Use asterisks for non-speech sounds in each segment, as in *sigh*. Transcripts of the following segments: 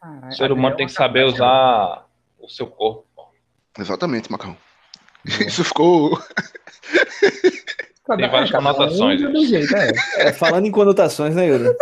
Caralho, o ser humano tem que saber usar o seu corpo. Exatamente, Macão. Isso ficou. Tem várias conotações. Jeito, é. É, falando em conotações, né, Yuri?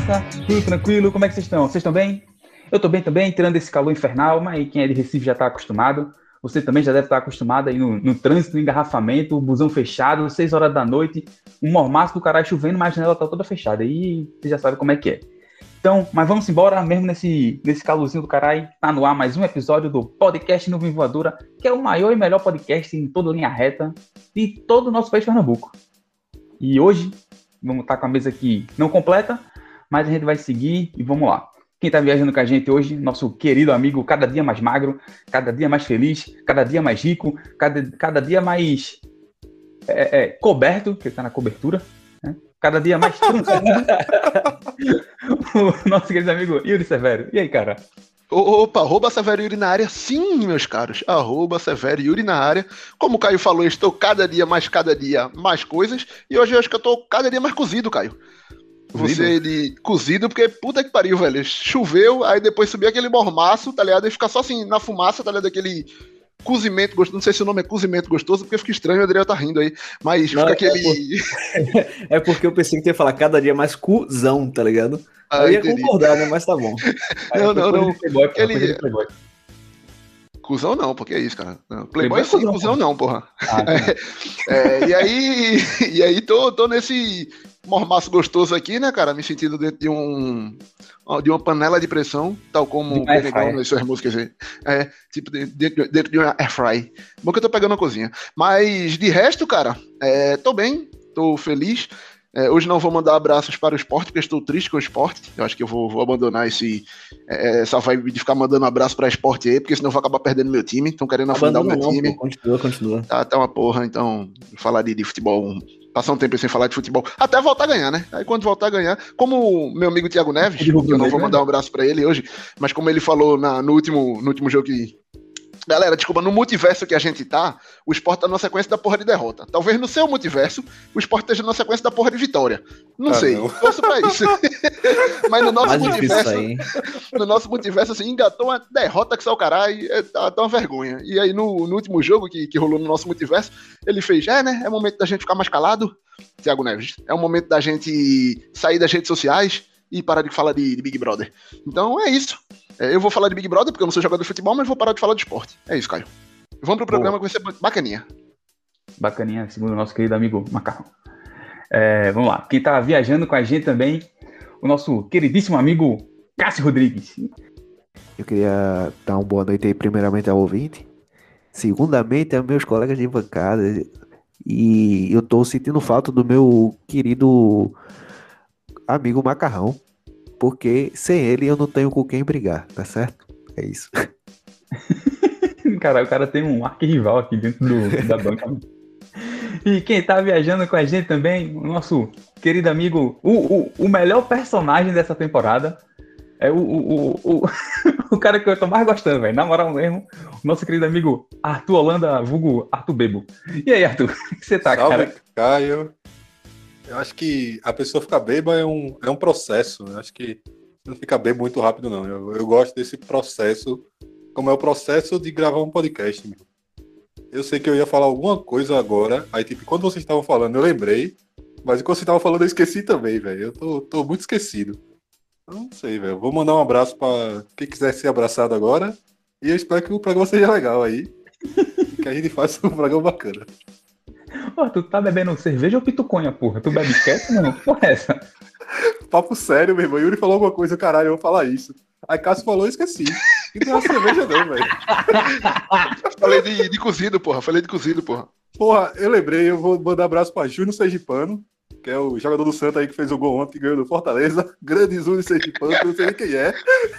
Massa? Tudo tranquilo? Como é que vocês estão? Vocês estão bem? Eu estou bem também, tirando esse calor infernal, mas quem é de Recife já está acostumado. Você também já deve estar acostumado aí no, no trânsito, no engarrafamento, o busão fechado, 6 horas da noite, um mormaço do caralho chovendo, mas a janela tá toda fechada. E você já sabe como é que é. Então, mas vamos embora, mesmo nesse, nesse calorzinho do caralho, tá no ar mais um episódio do podcast Nuvem Voadora, que é o maior e melhor podcast em toda linha reta de todo o nosso país Pernambuco. E hoje Vamos estar com a mesa aqui não completa, mas a gente vai seguir e vamos lá. Quem está viajando com a gente hoje, nosso querido amigo, cada dia mais magro, cada dia mais feliz, cada dia mais rico, cada, cada dia mais é, é, coberto, que está na cobertura, né? cada dia mais *laughs* o nosso querido amigo Yuri Severo. E aí, cara? Opa, arroba Severo Yuri na área. Sim, meus caros. Arroba Severo Yuri na área. Como o Caio falou, estou cada dia mais, cada dia mais coisas. E hoje eu acho que eu estou cada dia mais cozido, Caio. Você de cozido, porque puta que pariu, velho. Choveu, aí depois subiu aquele mormaço, tá ligado? E fica só assim na fumaça, tá ligado? Aquele cozimento gostoso. Não sei se o nome é cozimento gostoso, porque fica estranho, o Adriel tá rindo aí. Mas não, fica é aquele. Por... *laughs* é porque eu pensei que ia falar cada dia mais cuzão, tá ligado? Ah, eu ia entendi. concordar, né? Mas tá bom. *laughs* não, não, não. Playboy, Aquele... Cusão não, porque é isso, cara. Não, Playboy, Playboy sim, cuzão, não, porra. Ah, *laughs* é, e aí, e aí tô, tô nesse mormaço gostoso aqui, né, cara? Me sentindo dentro de um de uma panela de pressão, tal como o Benegão nas suas músicas. É, tipo, dentro, dentro de uma airfry. Bom que eu tô pegando a cozinha. Mas de resto, cara, é, tô bem, tô feliz. É, hoje não vou mandar abraços para o esporte, porque estou triste com o esporte. Eu acho que eu vou, vou abandonar esse, é, essa vibe de ficar mandando abraço para esporte aí, porque senão eu vou acabar perdendo meu time. Estão querendo afundar o meu não, time. Pô, continua, continua. Tá, tá uma porra, então falar de, de futebol, passar um tempo sem falar de futebol, até voltar a ganhar, né? Aí quando voltar a ganhar, como meu amigo Thiago Neves, eu não vou mandar um abraço para ele hoje, mas como ele falou na, no, último, no último jogo que Galera, desculpa, no multiverso que a gente tá, o esporte tá na sequência da porra de derrota. Talvez no seu multiverso, o esporte esteja na sequência da porra de vitória. Não ah, sei, não. torço pra isso. *laughs* Mas no nosso Mais multiverso, no nosso multiverso, assim, engatou uma derrota que saiu caralho, é, tá, tá uma vergonha. E aí, no, no último jogo que, que rolou no nosso multiverso, ele fez, é, né, é momento da gente ficar mais calado, Tiago Neves, é o momento da gente sair das redes sociais e parar de falar de, de Big Brother. Então, é isso. É, eu vou falar de Big Brother, porque eu não sou jogador de futebol, mas vou parar de falar de esporte. É isso, Caio. Vamos pro programa Boa. que vai ser bacaninha. Bacaninha, segundo o nosso querido amigo Macarrão. É, vamos lá. Quem tá viajando com a gente também, o nosso queridíssimo amigo Cássio Rodrigues. Eu queria dar uma boa noite aí, primeiramente ao ouvinte. Segundamente, aos meus colegas de bancada. E eu tô sentindo falta do meu querido amigo Macarrão porque sem ele eu não tenho com quem brigar, tá certo? É isso. *laughs* cara, o cara tem um arquirrival aqui dentro do, da banca. E quem tá viajando com a gente também, o nosso querido amigo, o, o, o melhor personagem dessa temporada. É o, o, o, o, *laughs* cara que eu tô mais gostando, velho. Na moral mesmo, o nosso querido amigo Arthur Holanda, vulgo Arthur Bebo. E aí, Arthur, *laughs* como você tá, Salve, cara? Caio. Eu acho que a pessoa ficar beba é um, é um processo. Eu acho que não fica bem muito rápido, não. Eu, eu gosto desse processo, como é o processo de gravar um podcast. Meu. Eu sei que eu ia falar alguma coisa agora, aí, tipo, quando vocês estavam falando, eu lembrei, mas enquanto vocês estavam falando, eu esqueci também, velho. Eu tô, tô muito esquecido. Eu não sei, velho. Vou mandar um abraço para quem quiser ser abraçado agora. E eu espero que o programa seja legal aí. *laughs* que a gente faça um programa bacana. Pô, tu tá bebendo cerveja ou pituconha, porra? Tu bebe quieto, não? Porra, é essa? Papo sério, meu irmão. Yuri falou alguma coisa, caralho, eu vou falar isso. Aí Cássio falou, eu esqueci. E não é cerveja, não, velho. *laughs* Falei de, de cozido, porra. Falei de cozido, porra. Porra, eu lembrei, eu vou mandar abraço pra Júnior Sergipano, que é o jogador do Santa aí que fez o gol ontem, ganhou do Fortaleza. *laughs* Grande Júnior Sergipano, não sei nem quem é,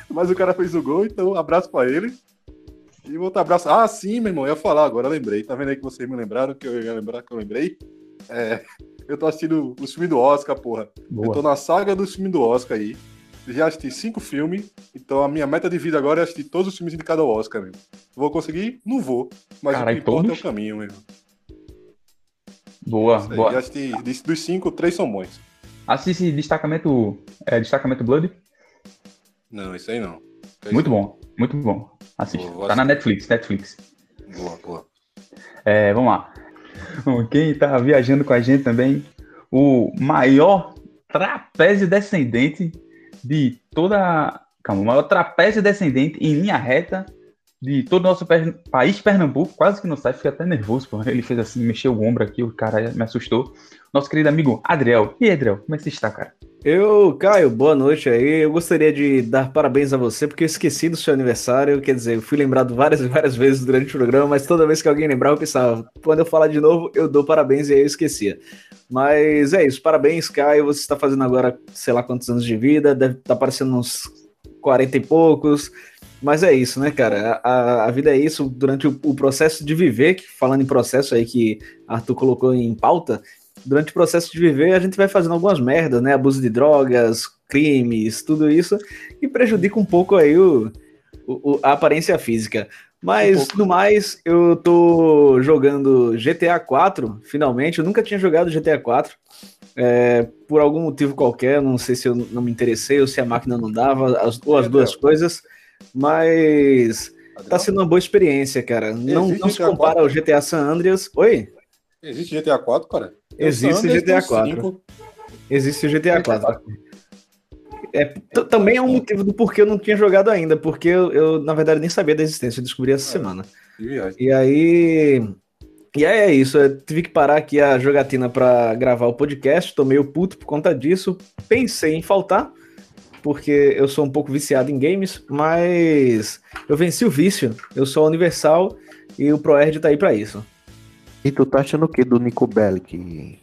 mas o cara fez o gol, então abraço pra ele. E outro abraço. Ah, sim, meu irmão, eu ia falar agora, lembrei. Tá vendo aí que vocês me lembraram que eu ia lembrar que eu lembrei? É, eu tô assistindo o filme do Oscar, porra. Boa. Eu tô na saga do filme do Oscar aí. Já assisti cinco filmes, então a minha meta de vida agora é assistir todos os filmes indicados ao Oscar mesmo. Vou conseguir? Não vou. Mas Carai, o que importa é o caminho mesmo. Boa, boa. Já assisti, dos cinco, três são bons. Assiste Destacamento, é, Destacamento Blood? Não, isso aí não. muito bom, muito bom. Assiste. Boa, tá na Netflix, Netflix. Boa, boa. É, vamos lá. Quem tá viajando com a gente também, o maior trapézio descendente de toda. Calma, o maior trapézio descendente em linha reta de todo o nosso país, Pernambuco, quase que não sai, fiquei até nervoso, porque ele fez assim, mexeu o ombro aqui, o cara me assustou. Nosso querido amigo Adriel. E aí, Adriel, como é que você está, cara? Eu, Caio, boa noite aí. Eu gostaria de dar parabéns a você, porque eu esqueci do seu aniversário. Quer dizer, eu fui lembrado várias e *laughs* várias vezes durante o programa, mas toda vez que alguém lembrava, eu pensava, quando eu falar de novo, eu dou parabéns e aí eu esquecia. Mas é isso, parabéns, Caio. Você está fazendo agora, sei lá quantos anos de vida, deve estar tá parecendo uns 40 e poucos. Mas é isso, né, cara? A, a vida é isso. Durante o, o processo de viver, falando em processo aí que Arthur colocou em pauta, durante o processo de viver, a gente vai fazendo algumas merdas, né? Abuso de drogas, crimes, tudo isso, e prejudica um pouco aí o, o a aparência física. Mas, um no mais, eu tô jogando GTA 4, finalmente. Eu nunca tinha jogado GTA 4. É, por algum motivo qualquer, não sei se eu não me interessei ou se a máquina não dava, as, ou as duas coisas. Mas tá sendo uma boa experiência, cara. Não, não se compara ao GTA San Andreas. Oi? Existe GTA 4, cara? Existe GTA 4. Existe GTA 4. É, também é um motivo do porquê eu não tinha jogado ainda, porque eu, eu na verdade, nem sabia da existência, eu descobri essa é, semana. E aí. E aí é isso, eu tive que parar aqui a jogatina para gravar o podcast, tô meio puto por conta disso, pensei em faltar, porque eu sou um pouco viciado em games, mas eu venci o vício, eu sou universal e o ProErd tá aí para isso. E tu tá achando o que do Nico Bellic?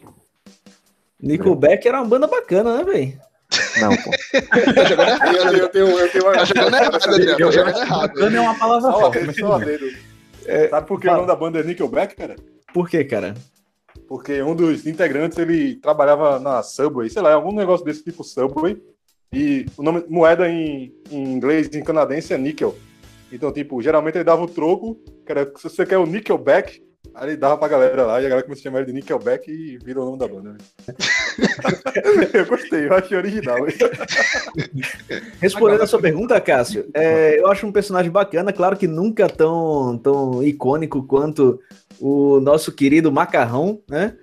Nickelback era uma banda bacana, né, velho? Não, pô. eu tenho, eu tenho uma... Tá jogando errado, Adriano. Tá jogando errado. Bacana é uma palavra forte. É, Sabe por que o nome da banda é Nickelback, cara? Por que, cara? Porque um dos integrantes, ele trabalhava na Subway, sei lá, algum negócio desse tipo Subway. E o nome, moeda em, em inglês, em canadense, é níquel. Então, tipo, geralmente ele dava o troco, que era, se você quer o Nickelback, Aí ele dava pra galera lá e a galera começou a chamar ele de Nickelback e virou o nome da banda. Né? *laughs* eu gostei, eu achei original. *laughs* Respondendo a sua pergunta, Cássio, é, eu acho um personagem bacana, claro que nunca tão, tão icônico quanto o nosso querido Macarrão, né?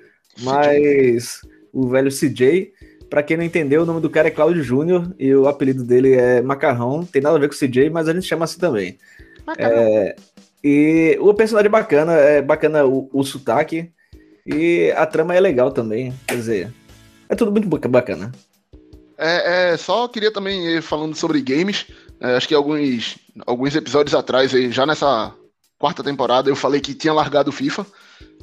Mas o velho CJ, para quem não entendeu, o nome do cara é Cláudio Júnior e o apelido dele é Macarrão. Tem nada a ver com o CJ, mas a gente chama assim também. Macarrão. É, e o personagem é bacana, é bacana o, o sotaque. E a trama é legal também. Quer dizer, é tudo muito bacana. É, é só queria também ir falando sobre games. É, acho que alguns, alguns episódios atrás, já nessa quarta temporada, eu falei que tinha largado o FIFA.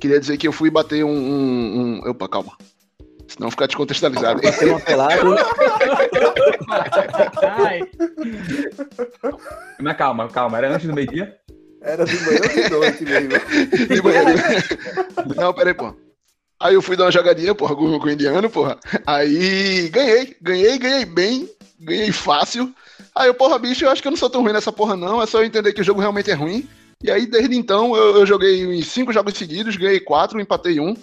Queria dizer que eu fui bater um. um, um... Opa, calma. Senão ficar descontextualizado. *laughs* Bater uma pelada. Mas calma, calma. Era antes do meio-dia? Era de manhã ou de noite mesmo? De manhã. Não, peraí, pô. Aí eu fui dar uma jogadinha, porra, com, o indiano, porra. Aí ganhei, ganhei, ganhei bem, ganhei fácil. Aí eu, porra, bicho, eu acho que eu não sou tão ruim nessa porra, não. É só eu entender que o jogo realmente é ruim. E aí, desde então, eu, eu joguei em cinco jogos seguidos, ganhei quatro, empatei um.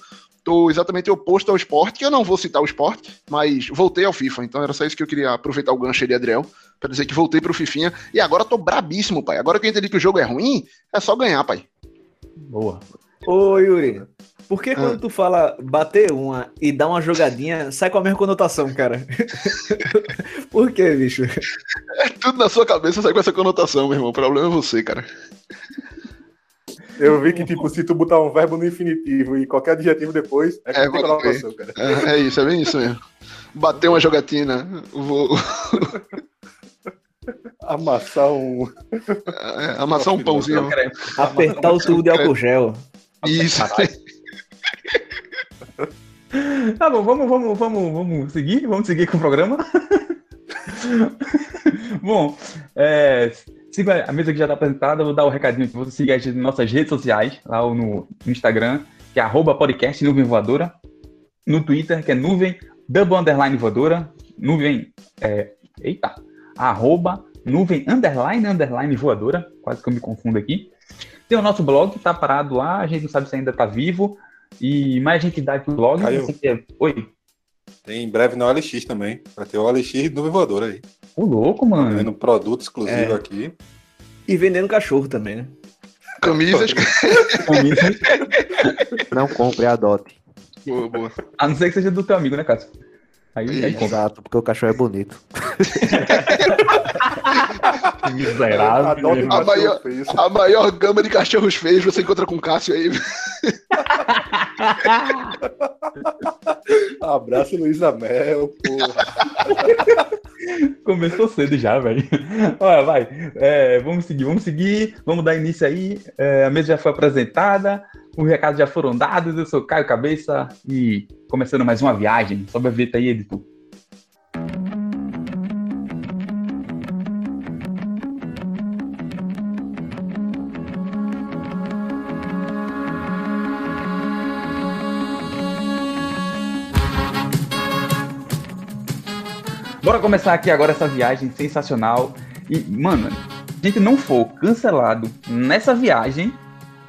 Tô exatamente oposto ao esporte, que eu não vou citar o esporte, mas voltei ao FIFA. Então era só isso que eu queria aproveitar o gancho de Adriel para dizer que voltei pro Fifinha. E agora tô brabíssimo, pai. Agora que eu entendi que o jogo é ruim, é só ganhar, pai. Boa. Ô, Yuri, por que quando ah. tu fala bater uma e dar uma jogadinha, sai com a mesma conotação, cara? *laughs* por que, bicho? É tudo na sua cabeça sai com essa conotação, meu irmão. O problema é você, cara. Eu vi que, tipo, se tu botar um verbo no infinitivo e qualquer adjetivo depois, é, é. É, é, isso, é bem isso mesmo. Bater uma jogatina. Vou... *laughs* Amassar um. É, amassar um pãozinho. Apertar o tubo de álcool gel. Isso. Tá bom, vamos, vamos, vamos, vamos seguir? Vamos seguir com o programa? *laughs* bom, é, Siga a mesa que já está apresentada, vou dar o um recadinho que você siga as nossas redes sociais, lá no, Instagram, que é arroba podcast nuvem voadora, no Twitter, que é nuvem double underline voadora, nuvem, é, eita, arroba nuvem underline underline voadora, quase que eu me confundo aqui. Tem o nosso blog, que tá parado lá, a gente não sabe se ainda tá vivo, e mais gente dá aqui o blog. É... Oi. Tem em breve no OLX também. Vai ter o OLX do Voador aí. O louco, mano. Vendendo produto exclusivo é. aqui. E vendendo cachorro também, né? Camisas. Camisas. *laughs* Não compre, adote. Boa, boa. A não ser que seja do teu amigo, né, Cássio? Aí, aí Exato, porque o cachorro é bonito. *laughs* Miserável. A maior, a maior gama de cachorros feios você encontra com o Cássio aí. *laughs* Abraço, Luísa Mel, porra. *laughs* Começou cedo já, velho. Olha, vai. É, vamos seguir, vamos seguir. Vamos dar início aí. É, a mesa já foi apresentada. Os recados já foram dados. Eu sou Caio Cabeça e começando mais uma viagem. Sobe a vinheta aí, editor. Bora começar aqui agora essa viagem sensacional. E, mano, a gente não for cancelado nessa viagem,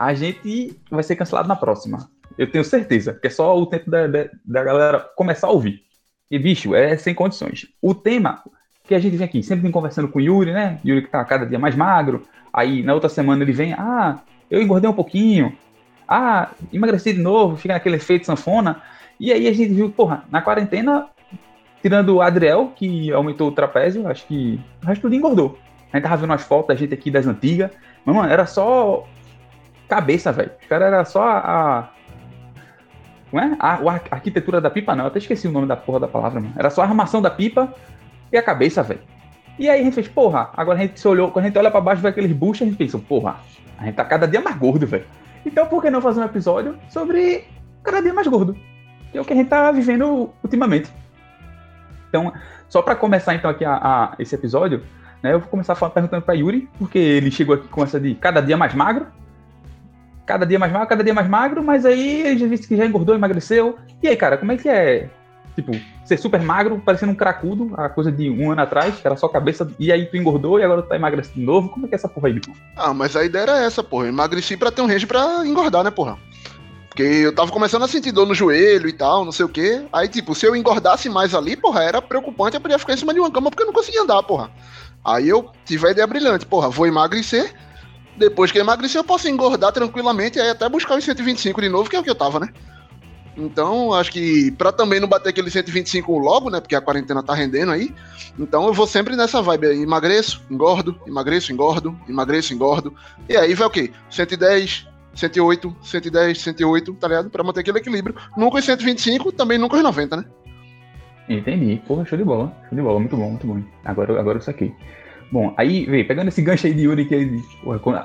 a gente vai ser cancelado na próxima. Eu tenho certeza, que é só o tempo da, da, da galera começar a ouvir. E, bicho, é sem condições. O tema que a gente vem aqui, sempre vem conversando com o Yuri, né? Yuri que tá cada dia mais magro. Aí na outra semana ele vem, ah, eu engordei um pouquinho. Ah, emagreci de novo, fica naquele efeito sanfona. E aí a gente viu, porra, na quarentena Tirando o Adriel, que aumentou o trapézio, acho que o resto tudo engordou. A gente tava vendo as fotos da gente aqui das antigas. Mas, mano, era só cabeça, velho. Os caras era só a. Não é? A, a, arquitetura da pipa, não. Eu até esqueci o nome da porra da palavra, mano. Era só a armação da pipa e a cabeça, velho. E aí a gente fez, porra, agora a gente se olhou, quando a gente olha pra baixo, vê aqueles buchos, a gente pensa, porra, a gente tá cada dia mais gordo, velho. Então por que não fazer um episódio sobre cada dia mais gordo? Que é o que a gente tá vivendo ultimamente. Então, só para começar então aqui a, a, esse episódio, né, eu vou começar falando, perguntando para Yuri, porque ele chegou aqui com essa de cada dia mais magro, cada dia mais magro, cada dia mais magro, mas aí já disse que já engordou, emagreceu. E aí, cara, como é que é, tipo, ser super magro, parecendo um cracudo, a coisa de um ano atrás, que era só cabeça, e aí tu engordou e agora tu tá emagrecendo de novo? Como é que é essa porra aí, Bico? Ah, mas a ideia era essa, porra, emagreci pra ter um range pra engordar, né, porra? Porque eu tava começando a sentir dor no joelho e tal, não sei o quê. Aí, tipo, se eu engordasse mais ali, porra, era preocupante, eu podia ficar em cima de uma cama porque eu não conseguia andar, porra. Aí eu tive a ideia brilhante, porra, vou emagrecer. Depois que eu emagrecer, eu posso engordar tranquilamente e aí até buscar os 125 de novo, que é o que eu tava, né? Então, acho que pra também não bater aquele 125 logo, né? Porque a quarentena tá rendendo aí. Então eu vou sempre nessa vibe aí. Emagreço, engordo, emagreço, engordo, emagreço, engordo. E aí vai o quê? 110, 108, 110, 108, tá ligado? Pra manter aquele equilíbrio. Nunca os 125, também nunca os 90, né? Entendi. Porra, show de bola. Show de bola. Muito bom, muito bom. Agora, agora eu saquei. Bom, aí, vê, pegando esse gancho aí de Yuri, que ele,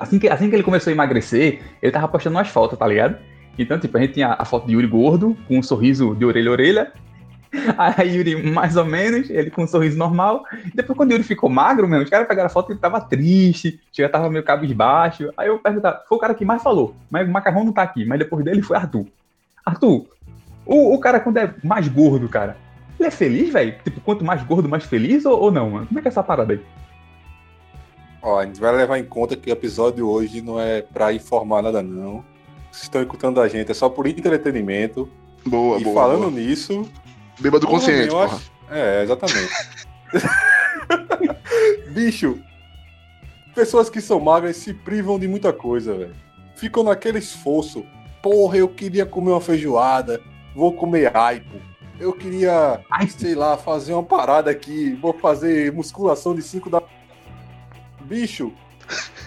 assim, que assim que ele começou a emagrecer, ele tava postando umas fotos, tá ligado? Então, tipo, a gente tinha a foto de Yuri gordo, com um sorriso de orelha a orelha, *laughs* Aí Yuri, mais ou menos, ele com um sorriso normal. Depois, quando Yuri ficou magro, mesmo, os caras pegaram a foto e ele tava triste, já tava meio cabisbaixo. Aí eu perguntava, foi o cara que mais falou, mas o Macarrão não tá aqui. Mas depois dele foi Arthur. Arthur, o, o cara quando é mais gordo, cara, ele é feliz, velho? Tipo, quanto mais gordo, mais feliz ou, ou não, mano? Como é que é essa parada aí? Ó, a gente vai levar em conta que o episódio hoje não é pra informar nada, não. Vocês estão escutando a gente, é só por entretenimento. Boa, e boa. falando boa. nisso, Bêbado consciente, porra. Acho... É, exatamente. *laughs* Bicho, pessoas que são magras se privam de muita coisa, velho. Ficam naquele esforço. Porra, eu queria comer uma feijoada, vou comer aipo. Eu queria, Ai, sei lá, fazer uma parada aqui, vou fazer musculação de 5 da. Bicho,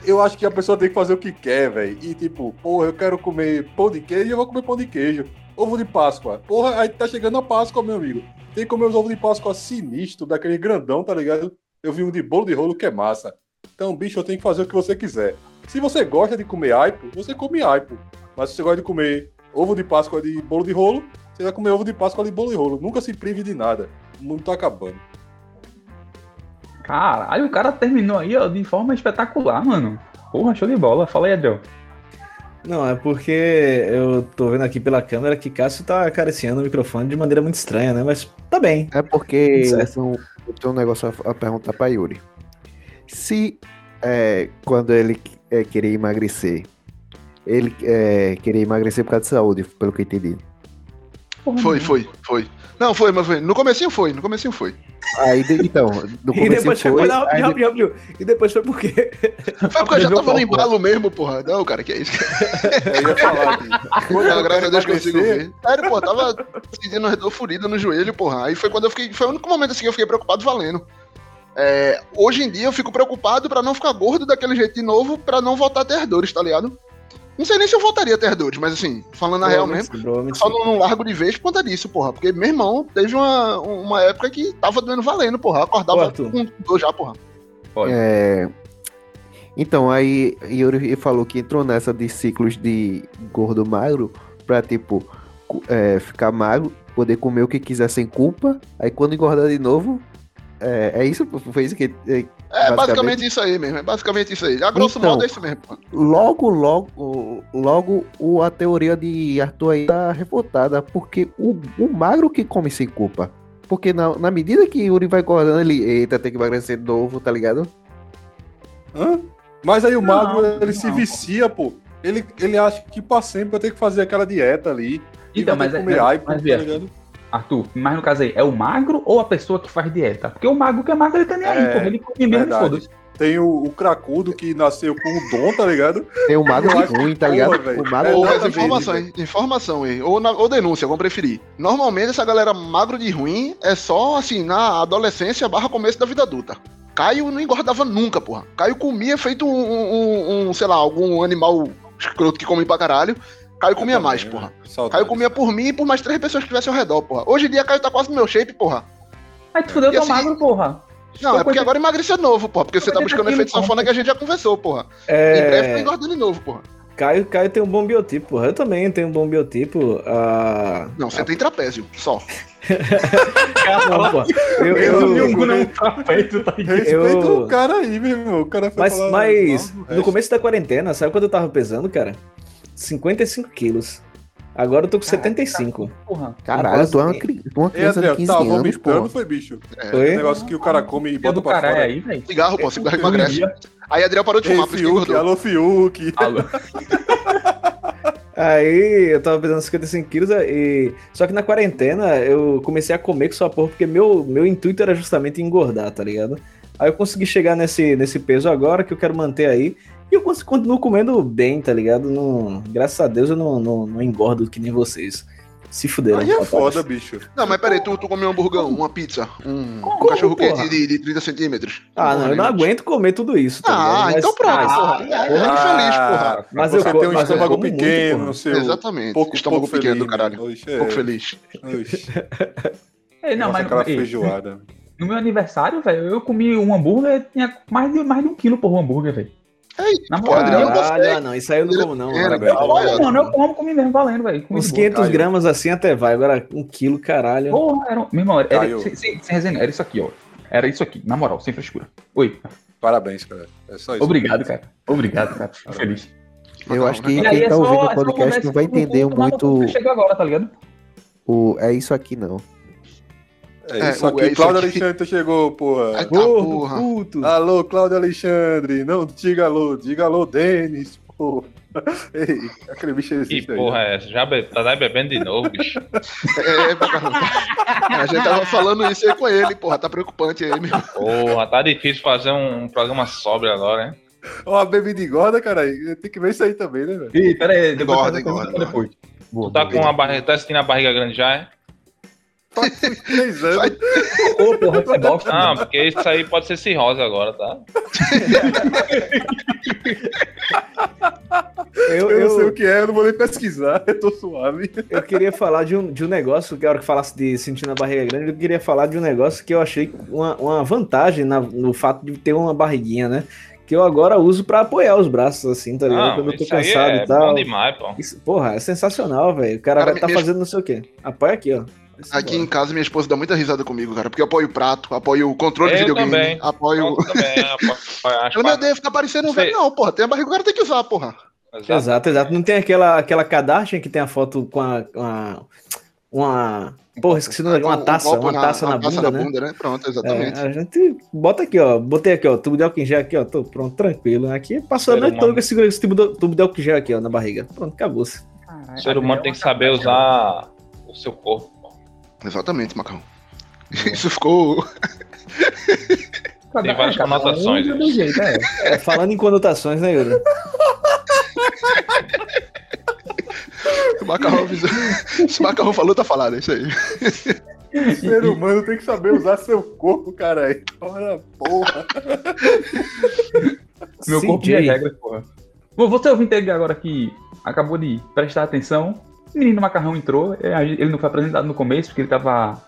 eu acho que a pessoa tem que fazer o que quer, velho. E tipo, porra, eu quero comer pão de queijo, eu vou comer pão de queijo. Ovo de Páscoa. Porra, aí tá chegando a Páscoa, meu amigo. Tem que comer os ovos de Páscoa sinistro, daquele grandão, tá ligado? Eu vi um de bolo de rolo que é massa. Então, bicho, eu tenho que fazer o que você quiser. Se você gosta de comer aipo, você come aipo. Mas se você gosta de comer ovo de Páscoa de bolo de rolo, você vai comer ovo de Páscoa de bolo de rolo. Nunca se prive de nada. O mundo tá acabando. Caralho, o cara terminou aí, ó, de forma espetacular, mano. Porra, show de bola. Fala aí, Adriel. Não, é porque eu tô vendo aqui pela câmera que Cássio tá acariciando o microfone de maneira muito estranha, né? Mas tá bem. É porque Tudo eu tenho, eu tenho um negócio a, a perguntar pra Yuri. Se é, quando ele é, queria emagrecer, ele é, queria emagrecer por causa de saúde, pelo que eu entendi. Porra, Foi, não. foi, foi. Não, foi, mas foi. No comecinho foi, no comecinho foi. Aí, de- então, no *laughs* E começo depois foi, foi, não, aí. E depois foi por quê? Foi porque eu já tava no porra. embalo mesmo, porra. Não, cara, que é isso? *laughs* Eu ia falar *laughs* aqui. Não, graças a Deus que eu consigo ver. Sério, pô, tava sentindo uma dor furida no joelho, porra. Aí foi quando eu fiquei. Foi o único momento assim que eu fiquei preocupado valendo. É, hoje em dia eu fico preocupado pra não ficar gordo daquele jeito de novo, pra não voltar a ter dores, tá ligado? Não sei nem se eu voltaria a ter dores, mas assim, falando na real mesmo, só não, não largo de vez por conta disso, porra. Porque meu irmão teve uma, uma época que tava doendo valendo, porra. Acordava com dor já, porra. É, Então, aí Yuri falou que entrou nessa de ciclos de gordo magro pra, tipo, é, ficar magro, poder comer o que quiser sem culpa. Aí quando engordar de novo, é, é isso? Foi isso que. é, É Basicamente. basicamente isso aí mesmo, é basicamente isso aí. A grosso Então. modo é isso mesmo. Logo, logo, logo o, a teoria de Arthur aí tá refutada, porque o, o magro que come sem culpa. Porque na, na medida que Yuri vai engordando, ele, eita, tem que emagrecer de novo, tá ligado? Hã? Mas aí o Não, magro, ele se não. vicia, pô. Ele, ele acha que pra sempre vai ter que fazer aquela dieta ali. e Então, vai mas, ter é, que comer mas, aipo, mas tá ligado? Arthur, mas no caso aí, é o magro ou a pessoa que faz dieta? Porque o magro que é magro, ele tá nem aí, É, porra. Ele come mesmo, foda-se. Tem o, o cracudo que nasceu com o dom, tá ligado? Tem o magro ruim, tá porra, ligado? velho. O magro Ou É, as informações, informação aí. Ou, na- ou denúncia, como preferir. Normalmente essa galera magro de ruim é só assim, na adolescência barra começo da vida adulta. Caio não engordava nunca, porra. Caio comia feito um, um- um, sei lá, algum animal escroto que come pra caralho. Caio comia Eu mais, também, porra. saudades. Caio comia por mim e por mais três pessoas que estivessem ao redor, porra. Hoje em dia Caio tá quase no meu shape, porra. Aí tu fudeu, eu tô assim- magro, porra. Não, é porque agora emagreceu de novo, porra. Porque você tá 80 buscando efeito porra. sanfona que a gente já conversou, porra. Em breve tá É, engordando de novo, porra. Caio, Caio tem um bom biotipo, porra. Eu também tenho um bom biotipo. Ah, Não, você tem trapézio, só. *laughs* não, pô. Eu, Eu- eu- eu- não tá feito, tá Respeita Eu- o cara aí, meu irmão. O cara foi Mas, falar mas no começo da quarentena, sabe quando eu tava pesando, cara? 55 quilos. Agora eu tô com 75. porra. Caralho, tu é uma, cri- é uma Ei, criança de Adriano, 15 tá anos, vomitando, foi, bicho? É. Foi? O negócio que o cara come e bota do pra fora. aí. Cigarro, pô, cigarro Todo emagrece. Aí Adriel parou de fumar, por isso que Fiuk, alô, Fiuk. Alô. Aí eu tava pesando 55 quilos e. Só que na quarentena eu comecei a comer com sua porra, porque meu, meu intuito era justamente engordar, tá ligado? Aí eu consegui chegar nesse, nesse peso agora que eu quero manter aí. E eu continuo comendo bem, tá ligado? Não, graças a Deus eu não, não, não engordo que nem vocês. Se fuderam. Aí é foda, bicho. Não, mas peraí, tu, tu comeu um hamburgão, uma pizza, um, Como, um cachorro porra? quente de, de 30 centímetros. Ah, não, eu não aguento comer tudo isso. Tá Ah, ligado? então pronto, mas- porra. É, é infeliz, porra. Mas você eu tem um mas eu estômago como muito, pequeno, porra. não sei. Exatamente. Pouco, Estômago pouco pequeno feliz, do caralho. Oxe, é. Pouco feliz. Oxe. *laughs* Ei, não, Nossa, mas aquela ei, feijoada. no meu aniversário, velho, eu comi um hambúrguer, tinha mais de, mais de um quilo por um hambúrguer, velho. Ei, Na moral, Adriano, Caralho, ah, não, isso aí eu não como não. É, mano. Olha, Olha, mano, eu como, comi mesmo, valendo, velho. Uns de boa. 500 Caio. gramas assim até vai, agora um quilo, caralho. Porra, era, meu irmão, era, Caio. sem, sem, sem resenha, era isso aqui, ó. Era isso aqui, na moral, sem frescura. Oi, Parabéns, cara. É só isso. obrigado, cara. Obrigado, cara. Fico feliz. Eu acho que quem é tá só, ouvindo é o podcast não vai entender muito Chegou agora, tá ligado? o. É isso aqui, não. É isso É, aqui. é Cláudio. Alexandre chegou, porra. Ai, tá, Gordo, porra. puto. Alô, Cláudio Alexandre. Não diga alô, diga alô, Denis, porra. *laughs* Ei, aquele bicho Que existe aí. porra né? é essa? Já be... tá bebendo de novo, bicho. *laughs* É, pra caramba. A gente tava falando isso aí com ele, porra. Tá preocupante aí, meu. Porra, tá difícil fazer um programa sóbrio agora, hein? Ó, a bebida engorda, cara. Tem que ver isso aí também, né, velho? Ih, pera aí, depois Engorda, engorda, depois. Tu tá com a barriga, tá sentindo a barriga grande já, é? Anos. Vai- Ô, porra, você bosta. Não, porque isso aí pode ser cirrose agora, tá? *laughs* Eu, Eu, não sei eu, o que é, eu não vou nem pesquisar, *laughs* eu tô suave. eu queria falar de um, de um negócio, que a hora que falasse de sentir a barriga grande, eu queria falar de um negócio que eu achei uma, uma vantagem na- no fato de ter uma barriguinha, né? Que eu agora uso pra apoiar os braços, assim, tá ligado? Não, Quando eu tô isso aí cansado é e tal. bom demais, pô. Isso, porra, é sensacional, velho. O cara, Cara, vai tá me- fazendo não sei o quê. Apoia aqui, ó. Aqui em casa minha esposa dá muita risada comigo, cara, porque eu apoio o prato, apoio o controle de Eu videogame, também. apoio. Eu também, *laughs* apo- acho Eu não odeio ficar parecendo um velho, não, porra. Tem a barriga, o cara tem que usar, porra. Exato, exato. Não tem aquela, aquela Kardashian que tem a foto com a. com a- uma. Porra, esqueci o nome, uma Um taça, uma taça na, taça bunda, na né? bunda, né? Pronto, É, exatamente. a gente bota aqui, ó. Botei aqui, ó. Tubo de álcool em gel aqui, ó. Tô pronto, tranquilo. Aqui passou a noite toda com esse, esse tubo, de, tubo de álcool em gel aqui, ó, na barriga. Pronto, acabou-se. O ser humano tem que saber usar o seu corpo. Exatamente, Macão. Isso ficou. Tem várias conotações. Um do jeito, é. É, falando em conotações, né, Yuri? O macarrão avisou. Se o macarrão falou, tá falado, é isso aí. O ser humano tem que saber usar seu corpo, caralho. Ora, porra. Meu corpo CJ. minhas regras, porra. Bom, você ouvinte agora que acabou de prestar atenção, o menino macarrão entrou, é, ele não foi apresentado no começo, porque ele tava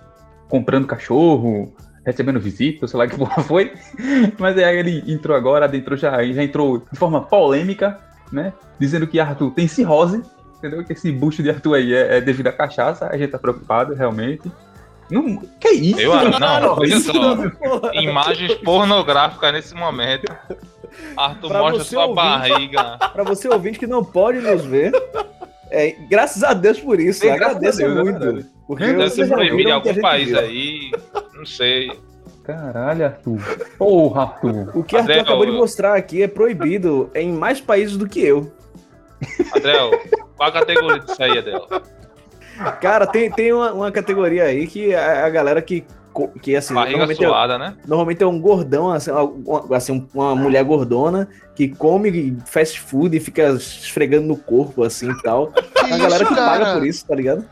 comprando cachorro, recebendo visita, sei lá que *laughs* porra foi. Mas aí ele entrou agora, adentrou já, já entrou de forma polêmica, né? Dizendo que Arthur tem cirrose, entendeu? Que esse bucho de Arthur aí é, é devido à cachaça, a gente tá preocupado, realmente. Não, que isso? Eu, não, cara? olha Isso não- Imagens pornográficas nesse momento. *laughs* Arthur Pra mostra sua ouvir. barriga. *laughs* Pra você ouvinte que não pode nos ver, é, graças a Deus por isso. Graças agradeço Deus, é muito. porque Deve vocês ser já proibido em algum país viu. aí. Não sei. Caralho, Arthur. Porra, Arthur. O que Arthur Adel, acabou de mostrar aqui é proibido em mais países do que eu. Adel, qual a categoria disso aí, Adel? Cara, tem, tem uma, uma categoria aí que a, a galera que, que assim, Barriga normalmente é, suada, né? normalmente é um gordão, assim, uma, assim, uma mulher gordona que come fast food e fica esfregando no corpo, assim e tal. *laughs* Que A galera que isso, paga cara? por isso, tá ligado?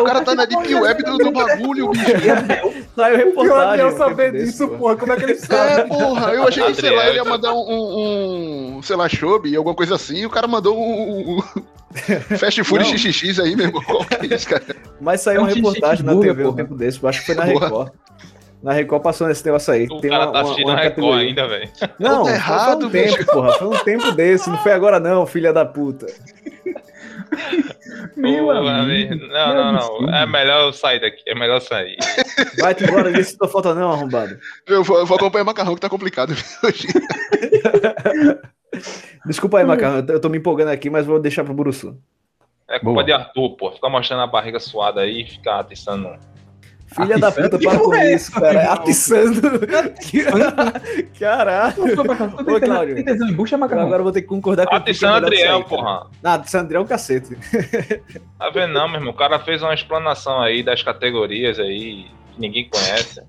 O cara tá na deep web do, do bagulho, bicho. *laughs* Saiu reportagem. de eu um saber disso, pô. porra. Como é que ele É, sabe? porra, eu achei que, sei lá, ele ia mandar um, um, um, sei lá, chobe, alguma coisa assim, e o cara mandou um, um *laughs* fast food Não. XXX aí, meu irmão. *laughs* Qual que é isso, cara? Mas saiu É um uma reportagem na TV um porra. tempo desse, eu acho que foi na Porra. Record. Na Record passou nesse negócio aí. O Tem cara uma, tá assistindo uma a Record categoria. ainda, velho. Não, Tá errado, foi um tempo, bicho. porra. Foi um tempo desse. Não foi agora, não, filha da puta. Meu Pô, amigo. Não, não, não. É melhor eu sair daqui. É melhor eu sair. Vai-te embora, vê se tua falta não, arrombado. Eu vou, eu vou acompanhar macarrão que tá complicado *laughs* hoje. Desculpa aí, Macarrão. eu tô- me empolgando aqui, mas vou deixar pro Buruçu. É culpa Boa. de Arthur, pô. Ficar mostrando a barriga suada aí e ficar atiçando. Filha da puta, Que para com porra é isso, cara. É Atiçando. *laughs* Caralho. Ô, Cláudio. Tem tesão em bucha, macarrão? Agora eu vou ter que concordar com Atiçando Adriel, porra. Ah, Atiçando Adriel é o cacete. *laughs* Tá vendo não, meu irmão? O cara fez uma explanação aí das categorias aí que ninguém conhece.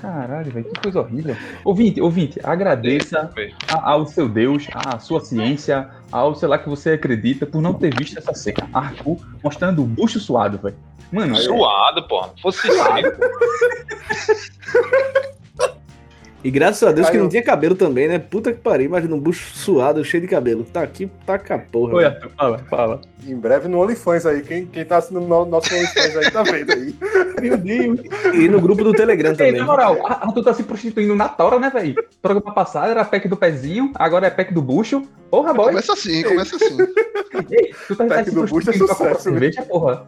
Caralho, velho, que coisa horrível. Ouvinte, ouvinte, agradeça ao seu Deus, à sua ciência, ao sei lá que você acredita, por não ter visto essa cena. Arthur mostrando o bucho suado, velho. Mano, é- Suado, pô. Fosse seco. *laughs* E graças a Deus Aí que não tinha cabelo também, né? Puta que pariu, imagina um bucho suado, cheio de cabelo. Tá aqui, taca a porra. Oi, velho. Arthur, fala, fala. Em breve no OnlyFans aí. Quem, quem tá assinando no nosso OnlyFans aí tá vendo aí. Meu Deus. E no grupo do Telegram Ei, também. na moral, Arthur tá se prostituindo na tora, né, velho? Programa passado era pack do pezinho, agora é pack do bucho. Porra, boy. Começa assim, começa assim. Ei, tu tá, tá Pack se do bucho é sucesso, cerveja, porra.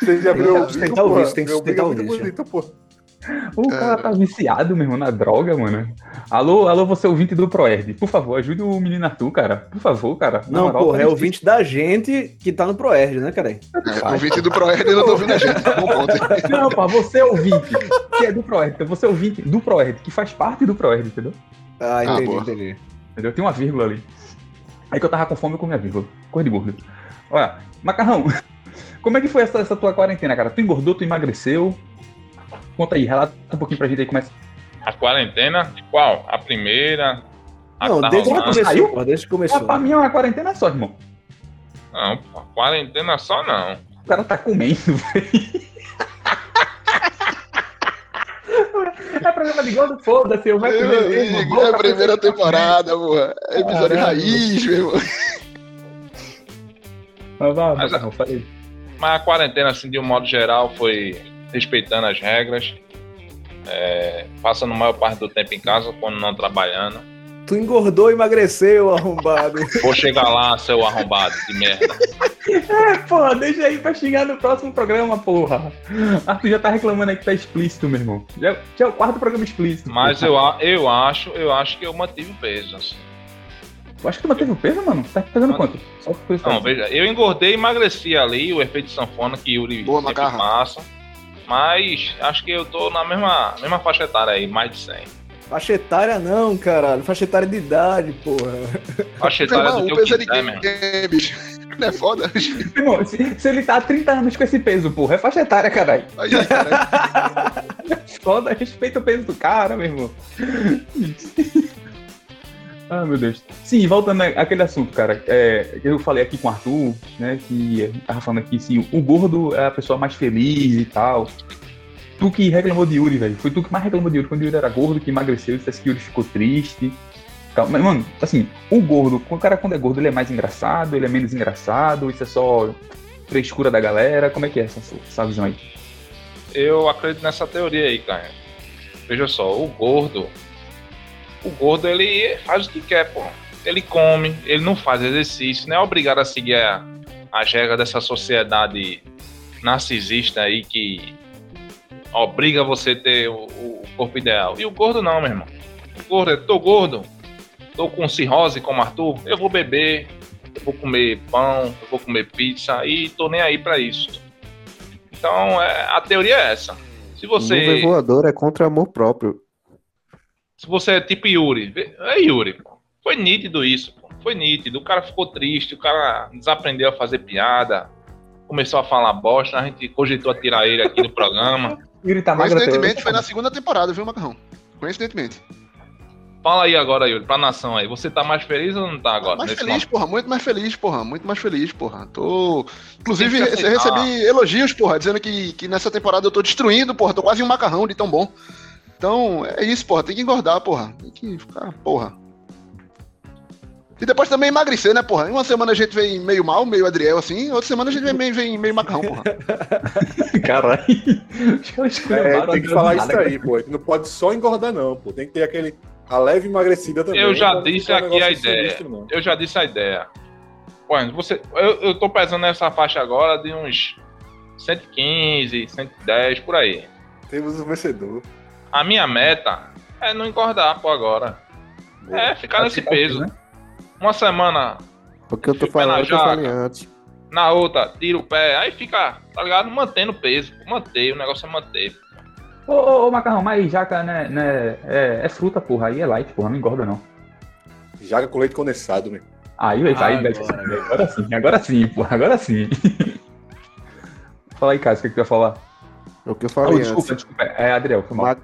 Você já viu Tem o que sustentar o vício, tem que sustentar o bico é. O cara tá viciado, meu irmão, na droga, mano. Alô, alô, você ouvinte do Proerd. Por favor, ajude o menino Arthur, cara. Por favor, cara. Na Não, moral, porra, tá é ouvinte da gente que tá no Proerd, né, cara? É, o 20 do ProRD não tá ouvindo a gente. Tá bom ponto. *laughs* Não, pá, você é ouvinte que é do Proerd. Então você é ouvinte do Proerd, que faz parte do Proerd, entendeu? Ah, entendi, boa. entendi. Entendeu? Tem uma vírgula ali. Aí que eu tava com fome, eu comi a vírgula. Coisa de gordo. Olha, Macarrão, *laughs* como é que foi essa, essa tua quarentena, cara? Tu engordou, tu emagreceu? Conta aí, relata um pouquinho pra gente aí como é que A quarentena? Qual? A primeira? A Não, tá desde que começou, porra, desde que Ah, começou. pra mim é uma quarentena só, irmão. Não, pô. Quarentena só não. O cara tá comendo, *laughs* velho. É programa de gordo, foda-se, eu vai comer mesmo. amigo, é a primeira temporada, porra. É episódio raiz, meu irmão. Mas Mas- fala aí. Mas a quarentena, assim, de um modo geral, foi respeitando as regras, é, passando a maior parte do tempo em casa, quando não trabalhando. Tu engordou e emagreceu, arrombado. *laughs* Vou chegar lá, seu arrombado de merda. É, porra, deixa aí pra xingar no próximo programa, porra. Arthur já tá reclamando aí que tá explícito, meu irmão. Já, já é o quarto programa explícito. Mas eu, a- eu acho, eu acho que eu mantive o peso. assim. Eu acho que tu manteve o peso, mano. Tá pesando Mano. quanto? Só. Não, veja, eu engordei e emagreci ali, o efeito sanfona que Yuri Boa, sempre Macarrão. passa. Mas acho que eu tô na mesma, mesma faixa etária aí, mais de 100. Faixa etária não, caralho. Faixa etária de idade, porra. Faixa Meu etária irmão, do que o eu peso é de quiser, meu irmão. quem, bicho? Não é foda? Irmão, se, se ele tá há 30 anos com esse peso, porra, é faixa etária, caralho. Aí, cara, Foda, respeita o peso do cara, meu irmão. Ah, meu Deus. Sim, voltando àquele assunto, cara. É, eu falei aqui com o Arthur, né? Que tava falando aqui, sim, o gordo é a pessoa mais feliz e tal. Tu que reclamou de Yuri, velho. Foi tu que mais reclamou de Yuri quando Yuri era gordo, que emagreceu, disse que Yuri ficou triste. Calma, Mas, mano, assim, o gordo, o cara quando é gordo, ele é mais engraçado, ele é menos engraçado, isso é só frescura da galera. Como é que é essa, essa visão aí? Eu acredito nessa teoria aí, cara. Veja só, o gordo. O gordo ele faz o que quer, pô. Ele come, ele não faz exercício, não é obrigado a seguir a, as regras dessa sociedade narcisista aí que obriga você a ter o, o corpo ideal. E o gordo não, meu irmão. O gordo, eu tô gordo, tô com cirrose como Arthur, eu vou beber, eu vou comer pão, eu vou comer pizza e tô nem aí pra isso. Então, é, a teoria é essa. Se Nuvem você, voadora é contra amor próprio. Se você é tipo Yuri, é Yuri. Foi nítido isso, pô. Foi nítido. O cara ficou triste, o cara desaprendeu a fazer piada, começou a falar bosta, a gente cogitou a tirar ele aqui do programa. *laughs* Yuri tá. Coincidentemente, foi na segunda temporada, viu, Macarrão? Coincidentemente. Fala aí agora, Yuri, pra nação aí. Você tá mais feliz ou não tá agora? Mais feliz, momento? porra, muito mais feliz, porra, muito mais feliz, porra. Tô. Inclusive, recebi elogios, porra, dizendo que, que nessa temporada eu tô destruindo, porra, tô quase um macarrão de tão bom. Então, é isso, porra, tem que engordar, porra. Tem que ficar, porra. E depois também emagrecer, né, porra? Em uma semana a gente vem meio mal, meio Adriel, assim, outra semana a gente vem, meio- vem meio macarrão, porra. *laughs* Caralho. É, tem que falar isso aí, pô. Não pode só engordar, não, pô. Tem que ter aquele. A leve emagrecida também. Eu já disse um aqui a negócio ideia. sinistro. Eu já disse a ideia. Pô, você, eu, eu tô pesando nessa faixa agora de uns 115, 110, por aí. Temos um vencedor. A minha meta é não engordar, pô, agora. É, ficar nesse peso. né? Uma semana Porque eu tô falando, eu tô jaca. falando antes. na outra, tira o pé, aí fica, tá ligado? Mantendo o peso, manter, o negócio é manter. Ô, ô, ô, Macarrão, mas jaca, né, né, é, é fruta, porra, aí é light, porra, não engorda não. Jaga com leite condensado, meu. Aí, aí, aí, Agora. agora sim, agora sim, porra, agora sim. *laughs* Fala aí, Cássio, o que, que tu ia falar? É o que eu Oh, falei desculpa, antes. desculpa, é Adriel, foi mal. Ma-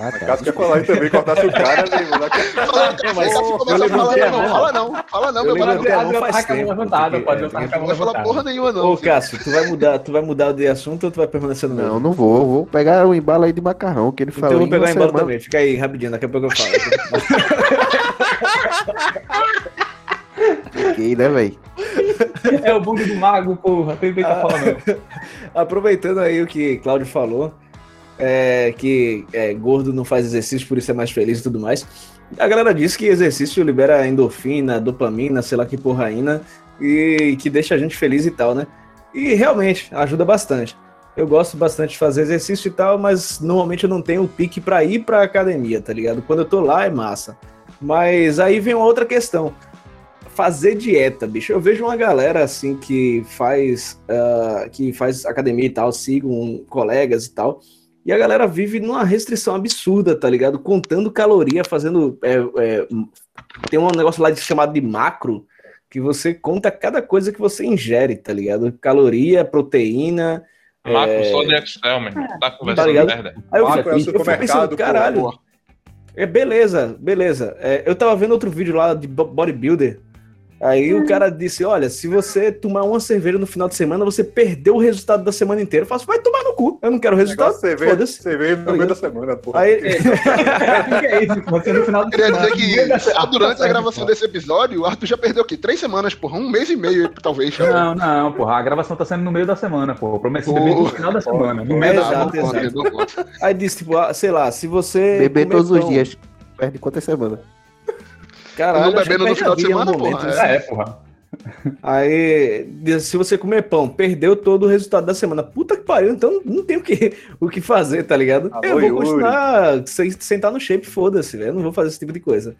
Ah, tá. Caso falar aí também, cortasse o cara, amigo. Né? Mas eu levantei a mão. fala não, fala não, Eu meu mano. tá com a mão levantada, pode é, botar com a Não vai falar porra nenhuma, não. Ô, Cássio, tu vai mudar, tu vai mudar de assunto ou tu vai permanecer no mesmo? Não, não vou. Vou pegar o embalo aí de macarrão que ele Então falou. eu vou pegar embora semana. também. Fica aí, rapidinho, daqui a pouco eu falo. *laughs* Fiquei, né, velho? É o bug do mago, porra, tem que falar mesmo. *laughs* Aproveitando aí o que Cláudio falou, é, que é, gordo não faz exercício, por isso é mais feliz e tudo mais. A galera diz que exercício libera endorfina, dopamina, sei lá que porraína, e que deixa a gente feliz e tal, né? E realmente ajuda bastante. Eu gosto bastante de fazer exercício e tal, mas normalmente eu não tenho o pique pra ir pra academia, tá ligado? Quando eu tô lá é massa. Mas aí vem uma outra questão. Fazer dieta, bicho. Eu vejo uma galera assim que faz ah, que faz academia e tal, sigam colegas e tal. E a galera vive numa restrição absurda, tá ligado? Contando caloria, fazendo. é, é, tem um negócio lá de, chamado de macro, que você conta cada coisa que você ingere, tá ligado? Caloria, proteína. Marco só de Excel, meu irmão. Tá conversando ligado? merda. Aí eu, Macro fico, é o eu fico pensando, supermercado, pô, caralho. pô. É beleza, beleza. É, eu tava vendo outro vídeo lá de bo- bodybuilder. Aí o cara disse: Olha, se você tomar uma cerveja no final de semana, você perdeu o resultado da semana inteira. Eu faço, vai tomar no cu. Eu não quero o resultado. Cerveja, cerveja no meio da semana, pô. Aí, *laughs* *laughs* O que é isso? Você no final Queria dizer que semana, durante a tá gravação desse episódio, o Arthur já perdeu aqui três semanas, porra, um mês e meio, talvez. Não, não, porra. A gravação tá sendo no meio da semana, porra. Eu prometi beber no Porra, final da porra, semana. No porra. meio da semana. aí disse, tipo, ah, sei lá, se você. Beber todos os dias. Perde quantas semanas? Caralho, não bebendo no final de um semana, momento, porra. né? É, porra. Aí, se você comer pão, perdeu todo o resultado da semana. Puta que pariu, então não tem o que, *laughs* o que fazer, tá ligado? Alô, eu vou continuar sem- sentar no shape, foda-se, velho. Eu não vou fazer esse tipo de coisa.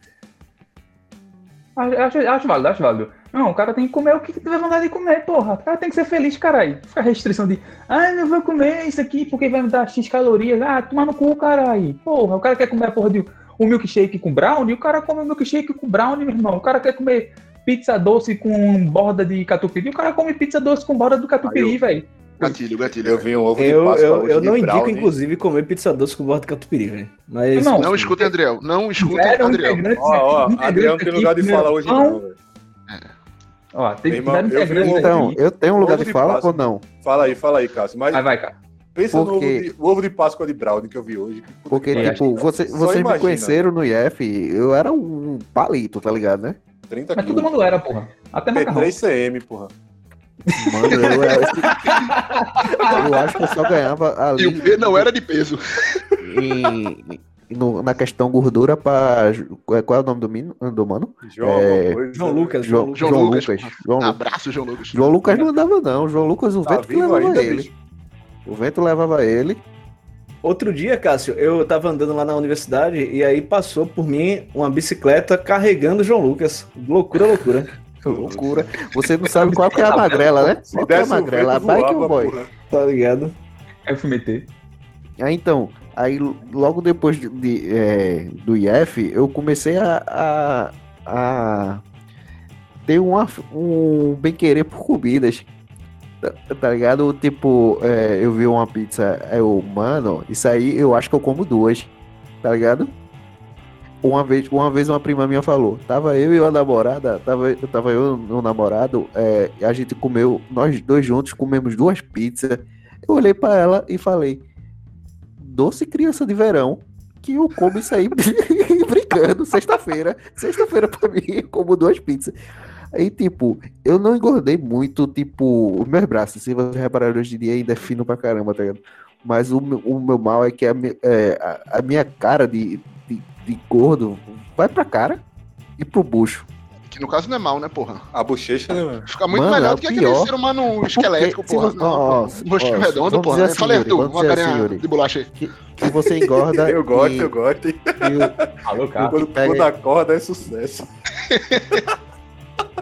Acho, acho, válido, acho válido. Não, o cara tem que comer o que tiver vontade de comer, porra. O cara tem que ser feliz, caralho. Fica a restrição de, ah, não vou comer isso aqui porque vai me dar X calorias. Ah, tomar no cu, caralho. Porra, o cara quer comer a porra de um milkshake com brownie, o cara come um milkshake com brownie, meu irmão. O cara quer comer pizza doce com borda de catupiry, o cara come pizza doce com borda do catupiry, velho. Gatilho, gatilho. Eu vi um ovo de Eu, Páscoa eu, hoje eu de não indico, brownie. inclusive, comer pizza doce com borda de catupiry, velho. Mas. Não, Não escutem, Adriel. Não escutem, Adriel. integrantes Ó, ó, Adriano integrantes tem aqui, lugar de primeiro fala hoje não, velho. Ó, tem irmão, eu vi um- Então, eu tenho um lugar Ovo de de fala ou não? Fala aí, fala aí, Cássio. Mas Vai, vai, cara. Pensa no ovo Porque- de, o ovo de Páscoa de brownie que eu vi hoje. Puta Porque, que tipo, você, vocês me imagina. conheceram no IF, eu era um palito, tá ligado, né? 30 Mas todo mundo era, porra. Até macarrão. P3 CM, porra. Mano, eu, era- eu acho que eu só ganhava ali E o P não era de peso. em- no- na questão gordura pra. Qual é o nome do, mino, do mano? João, É. João Lucas, João, João João Lucas. Lucas. João, Abraço, João Lucas. João Lucas não andava, não. João Lucas, o Tá vento que levava ainda, ele. bicho? O vento levava ele. Outro dia, Cássio, eu tava andando lá na universidade e aí passou por mim uma bicicleta carregando o João Lucas. Loucura, loucura. *laughs* Loucura. Você não sabe qual que é a magrela, né? Qual que é a magrela? A bike ou boy? porra. Tá ligado? Aí eu fui meter. Ah, então, aí logo depois de, de, é, do IF, eu comecei a, a, a ter uma, um bem-querer por comidas. Tá, tá ligado? Tipo, é, eu vi uma pizza, eu, mano, isso aí eu acho que eu como duas, tá ligado? Uma vez, uma vez uma prima minha falou, tava eu e a namorada, tava, tava eu e o namorado, é, a gente comeu, nós dois juntos comemos duas pizzas. Eu olhei pra ela e falei, doce criança de verão, que eu como isso aí *laughs* brincando, sexta-feira. Sexta-feira pra mim, eu como duas pizzas. Aí, tipo, eu não engordei muito, tipo, os meus braços. Se você reparar hoje em dia, ainda é fino pra caramba, tá ligado? Mas o meu, o meu mal é que a, é, a, a minha cara de, de, de gordo vai pra cara e pro bucho. Que no caso não é mal, né, porra? A bochecha, né, mano? Fica muito Mano, melhor é do que o aquele pior. ser humano esquelético, se porra. você- Não, ó, rostinho ó, redondo, vamos porra. assim, Yuri, Arthur, uma assim, carinha Yuri. de bolacha aí. Que, que você engorda. *laughs* Eu gosto, e- eu gosto. e- Alô, cara. Quando, pega- quando acorda é sucesso. *laughs*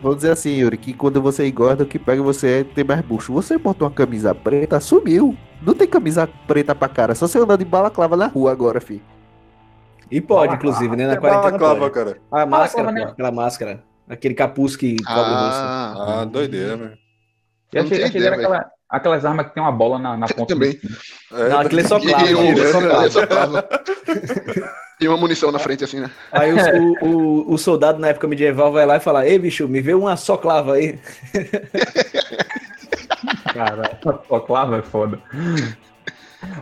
Vamos dizer assim, Yuri, que quando você engorda, o que pega você é ter mais bucho. Você botou uma camisa preta, sumiu. Não tem camisa preta pra cara, só você andar de balaclava na rua agora, fi. E pode, Ah, inclusive, né? Na É quarentena balaclava, cara. A máscara, né? pô, aquela máscara. Aquele capuz que cobre o rosto. Ah, Ah, doideira, meu. Eu achei, achei que era ideia, aquela, aquelas armas que tem uma bola na, na *laughs* ponta. Também. É, Não, aquele é só clava. e, um- é só *laughs* clava. é só clava. *laughs* E uma munição na frente, assim, né? Aí o, o, o- o soldado na época medieval vai lá e fala: Ei, bicho, me vê uma só clava aí. Cara, a clava é foda.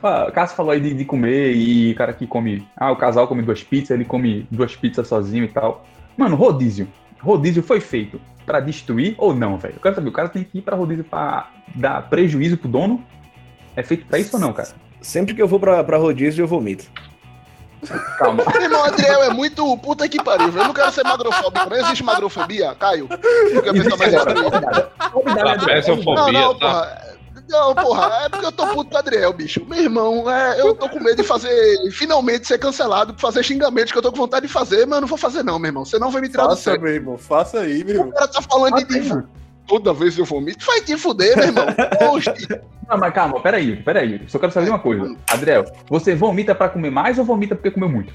Ah, o Cássio falou aí de, de comer e o cara que come. Ah, o casal come duas pizzas, ele come duas pizzas sozinho e tal. Mano, rodízio. Rodízio foi feito pra destruir ou não, velho? Eu quero saber, o cara tem que ir pra rodízio pra dar prejuízo pro dono? É feito pra isso ou não, cara? Sempre que eu vou pra, pra rodízio, eu vomito. Calma. Meu *laughs* irmão, Adriel é muito puta que pariu, velho. Eu não quero ser magrofóbico. Não existe magrofobia, Caio. Porque a pessoa mais destruída. Convidado, Tá, fobia, Não, não, tá? porra. Não, porra, é porque eu tô puto com o Adriel, bicho. Meu irmão, é, eu tô com medo de fazer, finalmente ser cancelado, por fazer xingamentos que eu tô com vontade de fazer, mas eu não vou fazer não, meu irmão. Você não vai me tirar do Faça, sério. meu irmão. Faça aí, meu O irmão. cara tá falando de... Ah, de toda vez eu vomito. Vai te fuder, meu irmão. Poxa, Não, mas calma, peraí, peraí. Só quero saber uma coisa. Adriel, você vomita pra comer mais ou vomita porque comeu muito?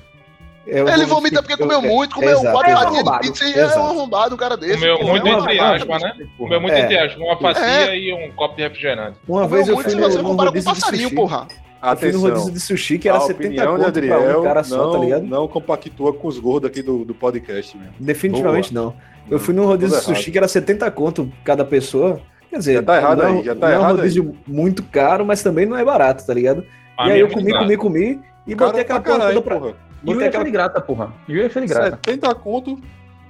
Eu ele vomito vomita que- porque comeu eu- muito, comeu Exato, quatro fatias de pizza e é Exato. um arrombado um cara desse. Comeu pô. muito É um entre arrombado. aspas, né? Comeu muito É. entre aspas. Uma fatia e um copo de refrigerante. Uma Comeu vez eu muito fui se no, você compara com rodízio de passarinho, sushi. porra. Eu fui no rodízio Atenção. de sushi que era A 70 opinião de conto pra Adriel um cara só, não, tá ligado? não compactua com os gordos aqui do, do podcast, meu. Definitivamente não. Eu fui num rodízio de sushi que era 70 conto cada pessoa. Quer dizer, Já tá errado não, é- aí, já tá não é um errado rodízio muito caro, mas também não é barato, tá ligado? Pra e aí é eu muito comi, comi, comi e botei aquela pra porra toda pra... Yuri Botei é aquela... de grata, porra. Yuri é de grata. 70 conto,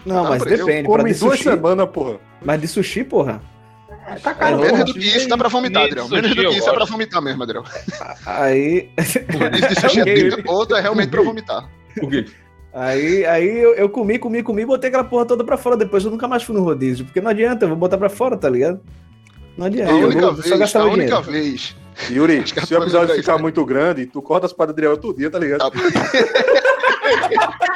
Não, mas Não, eu depende. Pra come de duas semanas, porra. mas de sushi, porra. Tá caro, É, Menos do que isso dá pra vomitar, Adriel. Menos do eu que isso é pra vomitar mesmo, Adriel. Aí. O rodízio de sushi é *laughs* Ok. 30 conto, é realmente pra vomitar. Por quê? Aí, aí eu, eu, comi, comi, comi, botei aquela porra toda pra fora. Depois eu nunca mais fui no rodízio. Porque não adianta, eu vou botar pra fora, tá ligado? Não adianta. A única vou, vez, a única vez. Yuri, se o episódio ficar muito grande, tu corta as paradas de Adriel todo dia, tá ligado? Tá *laughs*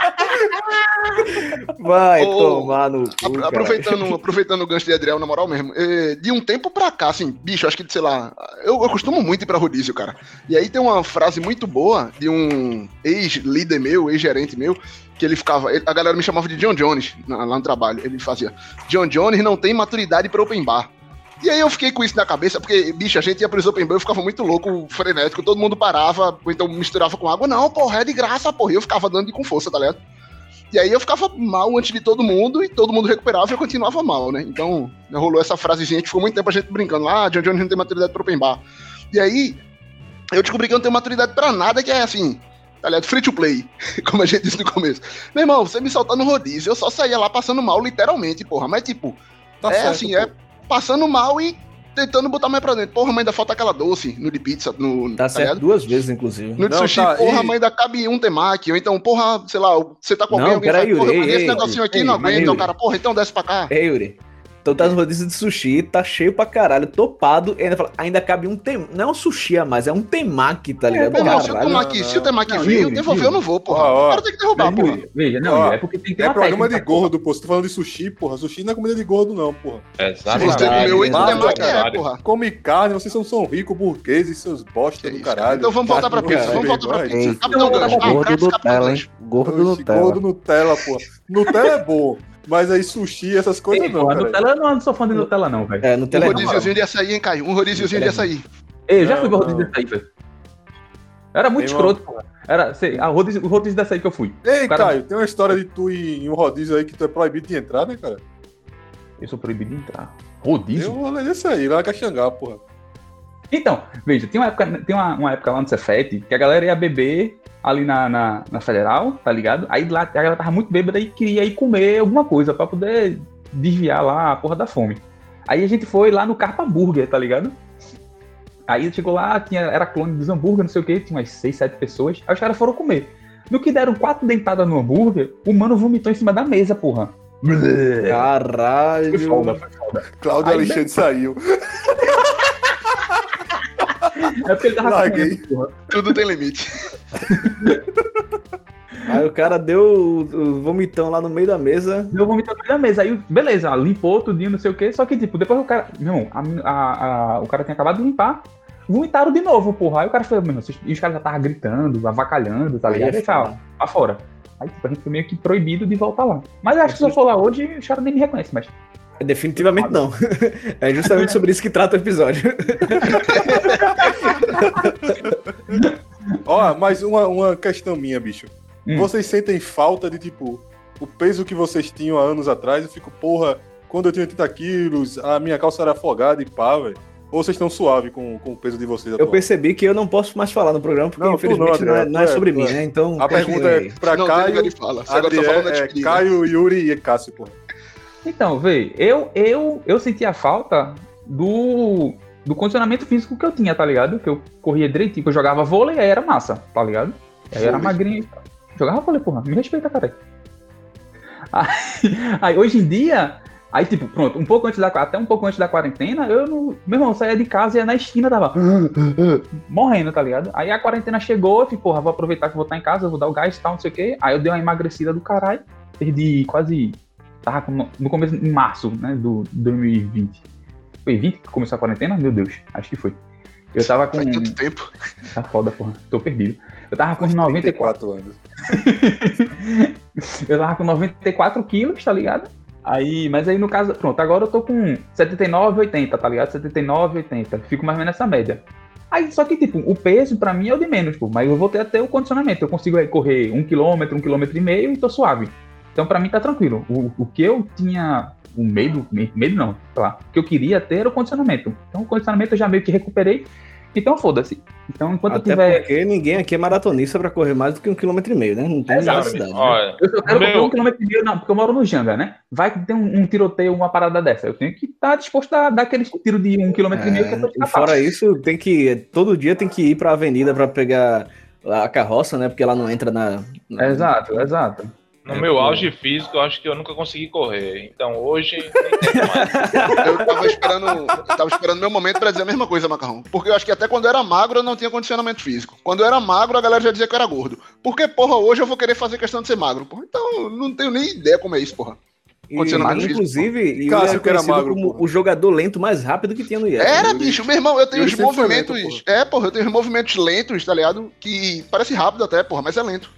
Vai oh, tomar no cu, aproveitando, *laughs* aproveitando o gancho de Adriel, na moral mesmo, eh, de um tempo pra cá, assim, bicho, acho que, sei lá, eu, eu costumo muito ir pra rodízio, cara. E aí tem uma frase muito boa de um ex-líder meu, ex-gerente meu, que ele ficava, ele, a galera me chamava de John Jones lá no trabalho. Ele fazia, John Jones não tem maturidade para open bar. E aí eu fiquei com isso na cabeça, porque, bicho, a gente ia pros open bar, eu ficava muito louco, frenético, todo mundo parava, ou então misturava com água. Não, porra, é de graça, porra. E eu ficava dando com força, tá ligado? E aí eu ficava mal antes de todo mundo, e todo mundo recuperava e eu continuava mal, né? Então, rolou essa frasezinha que ficou muito tempo a gente brincando lá, ah, John Jones não tem maturidade pro open bar. E aí, eu descobri que eu não tenho maturidade pra nada, que é assim, tá ligado? Free to play, *laughs* como a gente disse no começo. Meu irmão, você me soltar no rodízio, eu só saía lá passando mal, literalmente, porra. Mas, tipo, tá é certo, assim, pô. é passando mal e tentando botar mais pra dentro. Porra, mãe, ainda falta aquela doce no de pizza. No, tá, tá certo ligado? duas vezes, inclusive. No de sushi, tá, porra, e... mãe, ainda cabe um temaki. Ou então, porra, sei lá, você tá com alguém, não, alguém fala, porra, ei, esse negocinho aqui ei, não aguenta. Então, cara, porra, então desce pra cá. Ei, Yuri. Então tá no rodízio de sushi, tá cheio pra caralho, topado, e ainda fala, ainda cabe um tem... Não é um sushi a mais, é um temaki, tá é, ligado? É, se o temaki, se o temaki vir, devolver eu não vou, porra. Ó, ó. O cara tem que derrubar, porra. Veja, não, ó, é porque tem que ter É programa de gordo, pô. Você tá falando de sushi, porra. Sushi não é comida de gordo, não, porra. Exato. Se você comeu oito temaki, é, porra. Come carne, vocês são, são ricos, burgueses, seus bosta do caralho. Então vamos voltar pra pizza, vamos voltar pra pizza. Gordo Nutella, hein? Gordo Nutella. Gordo Nutella, porra. Nutella é bom. Mas aí sushi, essas coisas Ei, não. Pô, Nutella, não, não sou fã de Nutella, não, velho. É, Nutella um é rodíziozinho de açaí, hein, Caio? Um rodíziozinho de açaí. Ei, eu já fui pro rodízio de açaí, velho. Era muito tem escroto, uma... pô. Era, sei, a rodízio, o rodízio dessa aí que eu fui. Ei, cara... Caio, tem uma história de tu em um rodízio aí que tu é proibido de entrar, né, cara? Eu sou proibido de entrar. Rodízio? Um rolê desse aí, lá na Caxangá, porra. Então, veja, tem uma época, tem uma, uma época lá no Cefete que a galera ia beber ali na, na, na, Federal, tá ligado? Aí lá a galera tava muito bêbada e queria ir comer alguma coisa para poder desviar lá a porra da fome. Aí a gente foi lá no Carpa Burger, tá ligado? Aí chegou lá, tinha, era clone dos hambúrguer, não sei o que, tinha umas 6, 7 pessoas. Aí os caras foram comer. No que deram quatro dentadas no hambúrguer, o mano vomitou em cima da mesa, porra. Caralho. Foi foda, foi foda. Cláudio Alexandre saiu. *laughs* É porque ele tava Larguei. Comendo, Tudo tem limite. Aí o cara deu o, vomitão lá no meio da mesa. Deu vomitão no meio da mesa. Aí, beleza, limpou tudinho, não sei o quê. Só que, tipo, depois o cara. Não, a, a, a, o cara tinha acabado de limpar. Vomitaram de novo, porra. Aí o cara falou, meu, e os caras já estavam gritando, avacalhando, tá ligado? Aí é fala, pra fora. Aí, tipo, a gente foi meio que proibido de voltar lá. Mas acho que se eu for lá hoje, os caras nem me reconhecem, mas. Definitivamente não. *laughs* É justamente sobre isso que trata o episódio. Ó, mais uma, uma questão minha, bicho. Hum. Vocês sentem falta de, tipo, o peso que vocês tinham há anos atrás? Eu fico, porra, quando eu tinha 80 quilos, a minha calça era afogada e pá, velho. Ou vocês estão suave com, com o peso de vocês? Eu percebi que eu não posso mais falar no programa, porque não, infelizmente não, não, é, não é, sobre é, mim, né? Então. A pergunta é pra não, Caio. Fala. Tá é, Caio, Yuri e Cássio, porra. Então, vê, eu, eu, eu sentia falta do, do condicionamento físico que eu tinha, tá ligado? Que eu corria direitinho, que eu jogava vôlei, aí era massa, tá ligado? Aí era magrinho. Jogava vôlei, porra, me respeita, cara. Aí, *laughs* aí, hoje em dia, aí tipo, pronto, um pouco antes da até um pouco antes da quarentena, eu não, meu irmão, saía de casa e ia na esquina tava *laughs* morrendo, tá ligado? Aí a quarentena chegou, eu falei, porra, vou aproveitar que vou estar em casa, vou dar o gás e tal, não sei o quê. Aí eu dei uma emagrecida do caralho, perdi quase tava com, no começo, em março, né, do 2020. Foi 20 que começou a quarentena? Meu Deus, acho que foi. Eu tava com. Faz tanto tempo. Tá foda, porra. Tô perdido. Eu tava com 94 anos. *laughs* eu tava com 94 quilos, tá ligado? Aí, mas aí no caso, pronto, agora eu tô com 79, 80, tá ligado? 79, 80. Fico mais ou menos nessa média. Aí, só que, tipo, o peso pra mim é o de menos, pô. Mas eu vou ter até o condicionamento. Eu consigo aí, correr um quilômetro, um quilômetro e meio e tô suave. Então, para mim, tá tranquilo. O, o que eu tinha o medo, medo não, sei lá, o que eu queria ter era o condicionamento. Então, o condicionamento eu já meio que recuperei. Então, foda-se. Então, enquanto Até eu tiver. Porque ninguém aqui é maratonista para correr mais do que um quilômetro e meio, né? Não tem necessidade. Né? Eu só quero meu... correr um quilômetro e meio, não, porque eu moro no Janga, né? Vai que tem um, um tiroteio, uma parada dessa. Eu tenho que estar tá disposto a dar aquele tiro de um quilômetro é, e meio que eu tô E fora isso, tem que. Todo dia tem que ir para a avenida para pegar a carroça, né? Porque ela não entra na. na... Exato, exato. No É, meu pô. auge físico, eu acho que eu nunca consegui correr. Então hoje. *laughs* Eu tava esperando, eu tava esperando meu momento pra dizer a mesma coisa, Macarrão. Porque eu acho que até quando eu era magro eu não tinha condicionamento físico. Quando eu era magro, a galera já dizia que eu era gordo. Porque, porra, hoje eu vou querer fazer questão de ser magro, porra. Então, eu não tenho nem ideia como é isso, porra. E, Condicionamento físico, inclusive, Cássio, que era magro, como porra. o jogador lento mais rápido que tinha no IEF. Era, bicho, meu irmão, eu tenho os movimentos. lento, é, porra, eu tenho os movimentos lentos, tá ligado? Que parece rápido até, porra, mas é lento.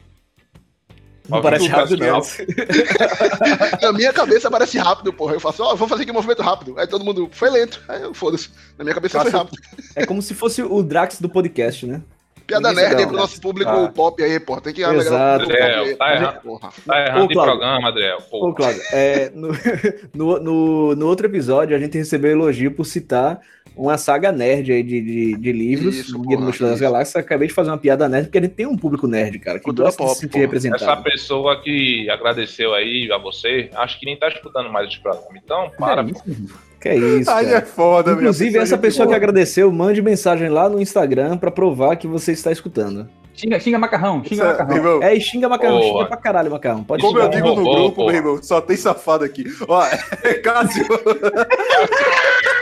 Não parece rápido, não. *laughs* Na minha cabeça parece rápido, porra. Eu faço, ó, eu vou fazer aqui um movimento rápido. Aí todo mundo, foi lento. Aí eu, foda-se. Na minha cabeça foi Cássio- rápido. É como se fosse o Drax do podcast, né? Piada Ninguém nerd pro nosso público Ah. pop aí, porra. Tem que Exato. aí. tá errado. Porra. Tá errado Ô, de Cláudio. programa, Adriel. Pô. Ô, Cláudio, é, no, no, *laughs* no, no outro episódio a gente recebeu elogio por citar uma saga nerd aí de, de, de livros, Isso, do Guia do Mochila das. Galáxias. Acabei de fazer uma piada nerd, porque a gente tem um público nerd, cara, que Cultura gosta de pop, se sentir porra. representado. Essa pessoa que agradeceu aí a você, acho que nem tá escutando mais esse programa. Então, para. É isso. Que é isso, Aí é foda, meu. Inclusive, essa pessoa que boa. agradeceu, mande mensagem lá no Instagram pra provar que você está escutando. Xinga, xinga macarrão, xinga Isso é, macarrão. irmão, É, xinga macarrão, Boa. xinga pra caralho, macarrão. Pode Como eu xingar. digo no grupo, meu irmão, só tem safado aqui. Ó, é *laughs* Cássio. *laughs*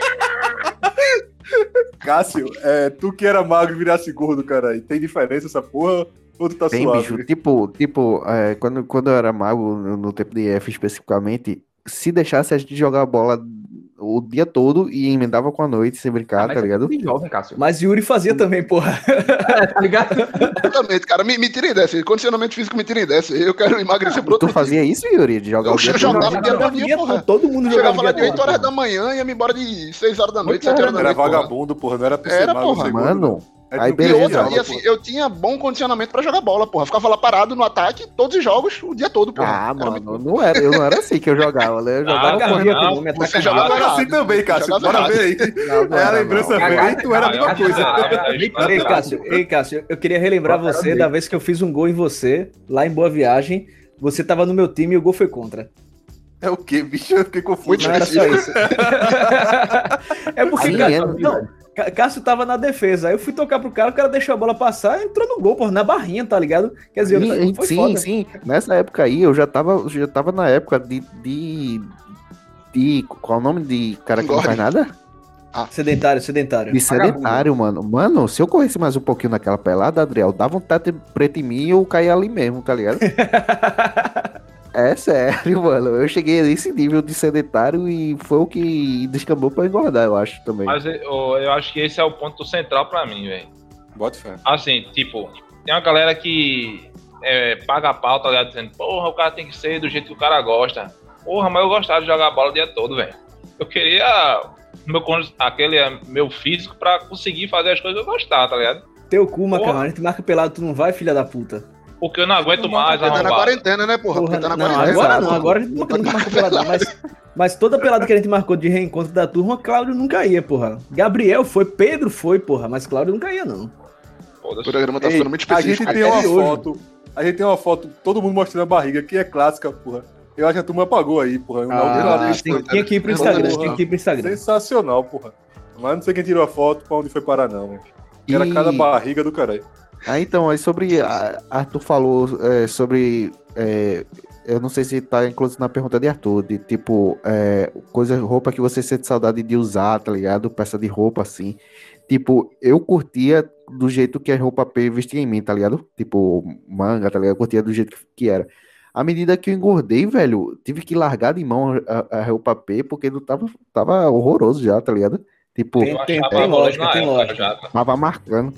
Cássio, é, tu que era magro e virasse gordo, cara, tem diferença essa porra? Ou tu tá Tem, suave? bicho. Tipo, tipo é, quando, quando eu era mago, no, no tempo de EF especificamente, se deixasse a gente jogar bola o dia todo e emendava com a noite sem brincar, Mas tá é ligado? tudo jovem, Cássio. Mas Yuri fazia também, porra. *laughs* tá ligado? Exatamente, cara. Me, me tirem dessa. Condicionamento físico me tirem dessa. Eu quero emagrecer pro outro Tu fazia isso, Yuri? De jogar Eu o dia jogava dia porra. todo mundo Chegava jogava lá dia de 8 todo. horas da manhã e ia me embora de 6 horas da noite, Muito 7 horas da Era noite. porra. vagabundo, porra, não era pra ser Era, porra. Mano. É aí que não E beleza, outra, e assim, eu tinha bom condicionamento pra jogar bola, porra. Ficava lá parado no ataque, todos os jogos, o dia todo, porra. Ah, Era mano, não era, eu não era assim que eu jogava, né? Eu jogava Ah, correndo. Corria não, Você jogava assim errado. também, Cássio. Bora errado. ver aí. Não, não É a lembrança não. velha, tu era a mesma Ah, coisa. é, Ei, Cássio, ei, Cássio, eu queria relembrar você da vez que eu fiz um gol em você, lá em Boa Viagem. Você tava no meu time e o gol foi contra. É o quê, bicho? Eu fiquei confuso. Muito Não era só *laughs* isso. é porque, Sim, Cássio, é. não, Cássio tava na defesa. Aí eu fui tocar pro cara, o cara deixou a bola passar e entrou no gol, pô, na barrinha, tá ligado? Quer dizer, Sim, foi sim, foda. sim. Nessa época aí, eu já tava, já tava na época de, de, de- Qual é o nome de cara que não faz nada? Sedentário, sedentário. De sedentário, mano. Mano, se eu corresse mais um pouquinho naquela pelada, Adriel, dava um teto preto em mim e eu caía ali mesmo, tá ligado? *laughs* é sério, mano. Eu cheguei nesse nível de sedentário e foi o que descambou pra engordar, eu acho também. Mas eu, eu acho que esse é o ponto central pra mim, velho. Bota fé. Assim, tipo, tem uma galera que é, paga a pau, tá ligado? Dizendo, porra, o cara tem que ser do jeito que o cara gosta. Porra, mas eu gostava de jogar bola o dia todo, velho. Eu queria meu, aquele é, meu físico pra conseguir fazer as coisas que eu gostava, tá ligado? Teu cu, macarrão. A gente marca pelado, tu não vai, filha da puta. Porque eu não aguento mais Porque tá na quarentena, né, porra? Porque tá na não, quarentena. agora não, agora a gente nunca, nunca marcou pelado, não, mas, mas toda pelada que a gente marcou de reencontro da turma, Cláudio nunca ia, porra. Gabriel foi, Pedro foi, porra, mas Cláudio nunca ia, não. O programa tá Ei, ficando muito a gente específico. tem uma foto. A gente tem uma foto, todo mundo mostrando a barriga, que é clássica, porra. Eu acho que a turma apagou aí, porra. Ah, tem, tinha que ir pro Instagram, tinha que ir pro Instagram. Sensacional, porra. Mas não sei quem tirou a foto, pra onde foi parar, não, velho. Era E- cada barriga do caralho. Ah, então, aí sobre. a- Arthur falou é, sobre. é, eu não sei se tá incluso na pergunta de Arthur, de tipo, é, coisa, roupa que você sente saudade de usar, tá ligado? Peça de roupa assim. Tipo, eu curtia do jeito que a roupa P vestia em mim, tá ligado? Tipo, manga, tá ligado? Eu curtia do jeito que, era. À medida que eu engordei, velho, tive que largar de mão a, a roupa P porque não tava, tava horroroso já, tá ligado? Tipo, Tem- tem- tem lógica, tem lógica. tava marcando.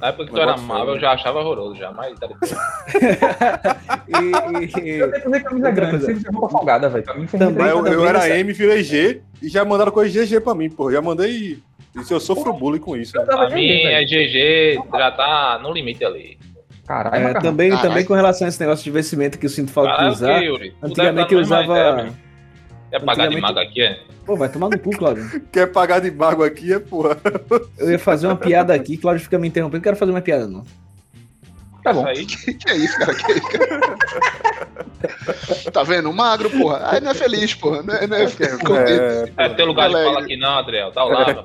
Na época que tu era amável, eu né? já achava horroroso já, mas tá ligado? *laughs* E, e- Eu tenho que fazer camisa grande, sempre roupa folgada, velho. Pra mim, foi Também- eu, eu era M, virei G, e já mandaram coisa GG pra mim, porra. Já mandei. Isso eu sofro bullying com isso. Eu né? tava Pra mim, é GG, já tá no limite ali. Caralho, é, também, Caralho. também com relação a esse negócio de vestimenta que eu sinto falta de usar. que, Yuri? Antigamente deve eu usava. ideia, velho. É pagar de mago aqui, é? Pô, vai tomar no cu, Cláudio. *laughs* Quer pagar de mago aqui, é porra. Eu ia fazer uma piada aqui, Cláudio fica me interrompendo. Não quero fazer uma piada, não. Tá bom. Isso aí. Que, *laughs* que é isso, cara? Que é isso, cara? tá vendo? Magro, porra. Aí não é feliz, porra. Não é, não é *laughs* contente. É, É, tem lugar de Alegre. fala aqui não, Adriel. Dá o lado.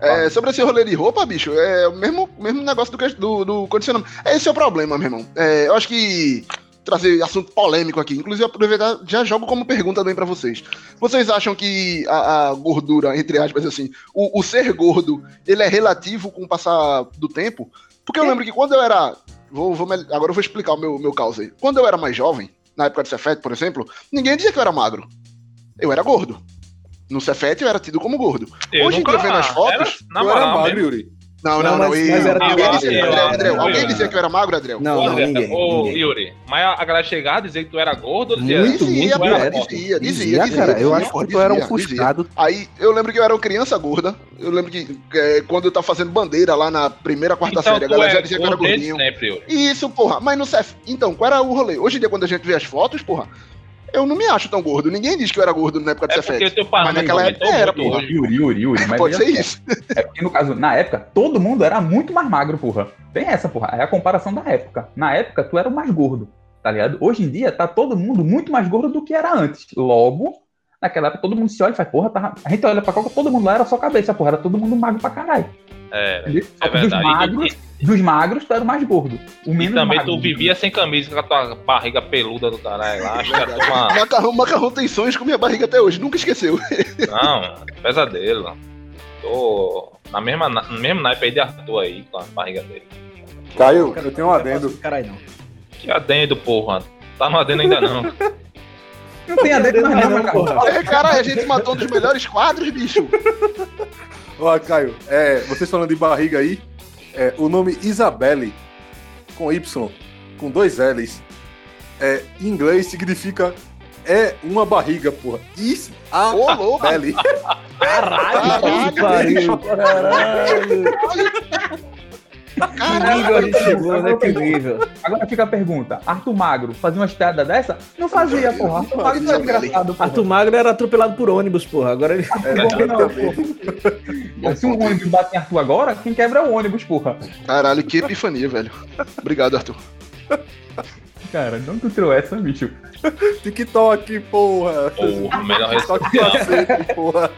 É, sobre esse rolê de roupa, bicho, é o mesmo, mesmo negócio do, do, do condicionamento. Esse é o problema, meu irmão. É, eu acho que trazer assunto polêmico aqui. Inclusive, aproveitar, já jogo como pergunta também para vocês. Vocês acham que a, a gordura, entre aspas, assim, o, o, ser gordo, ele é relativo com o passar do tempo? Porque eu lembro que quando eu era. Vou, vou, agora eu vou explicar o meu, meu caso aí. Quando eu era mais jovem, na época do Cefete, por exemplo, ninguém dizia que eu era magro. Eu era gordo. No Cefete eu era tido como gordo. Eu Hoje em dia, vendo as fotos. Era, eu era magro, Yuri. Não, não, não. Mas, mas era alguém, dizia, eu, Adriel, alguém dizia que eu era magro, Adriel? Não, não, ninguém. Ô, Yuri, mas a galera chegava a dizer que tu era gordo ou dizia? Muito, dizia, muito. Dizia, dizia, dizia, dizia, cara. Eu acho que tu era um frustrado. Aí, eu lembro que eu era uma criança gorda. Eu lembro que é, quando eu tava fazendo bandeira lá na primeira, quarta então, série, a galera já é dizia que eu era gordinho. Sempre, Isso, porra. Mas no CEF... Então, qual era o rolê? Hoje em dia, quando a gente vê as fotos, porra, eu não me acho tão gordo. Ninguém diz que eu era gordo na época do é Cefete. Mas naquela época era, porra. Yuri, Yuri, Yuri. Mas Pode ser isso. É porque, no caso, na época, todo mundo era muito mais magro, porra. Tem essa, porra. É a comparação da época. Na época, tu era o mais gordo, tá ligado? Hoje em dia, tá todo mundo muito mais gordo do que era antes. Logo, naquela época, todo mundo se olha e faz, porra, tá... a gente olha pra qual todo mundo lá era só cabeça, porra. Era todo mundo magro pra caralho. É, é verdade. Magros, dos magros, tu era o mais gordo. O menos e também magro. tu vivia sem camisa com a tua barriga peluda do caralho lá. Acho que uma... macarrão, macarrão tem sonhos com minha barriga até hoje, nunca esqueceu. Não, pesadelo. Tô na mesma, no mesmo naipe aí de Arthur aí, com a barriga dele. Caio, eu tenho um adendo. Caralho, não. Que adendo, porra? Tá no adendo ainda não. Não tem adendo mais não, porra. É, caralho, a gente matou um dos melhores quadros, bicho. Ó, Caio, é, vocês falando de barriga aí, é, o nome Isabelle, com Y, com dois L's, é, em inglês significa é uma barriga, porra. Is a Ô, belly. *laughs* Caralho, caralho, caralho. *laughs* Que nível a gente chegou, né? Que nível. Agora fica a pergunta: Arthur Magro fazia uma estrada dessa? Não fazia, porra. Arthur Magro não é engraçado, porra. Arthur Magro era atropelado por ônibus, porra. Agora ele. É, *laughs* não, porra. Se um ônibus bate em Arthur agora, quem quebra é o ônibus, porra. Caralho, que epifania, velho. Obrigado, Arthur. Cara, não tu tirou essa, bicho? *laughs* TikTok, porra. Porra, melhor TikTok porra.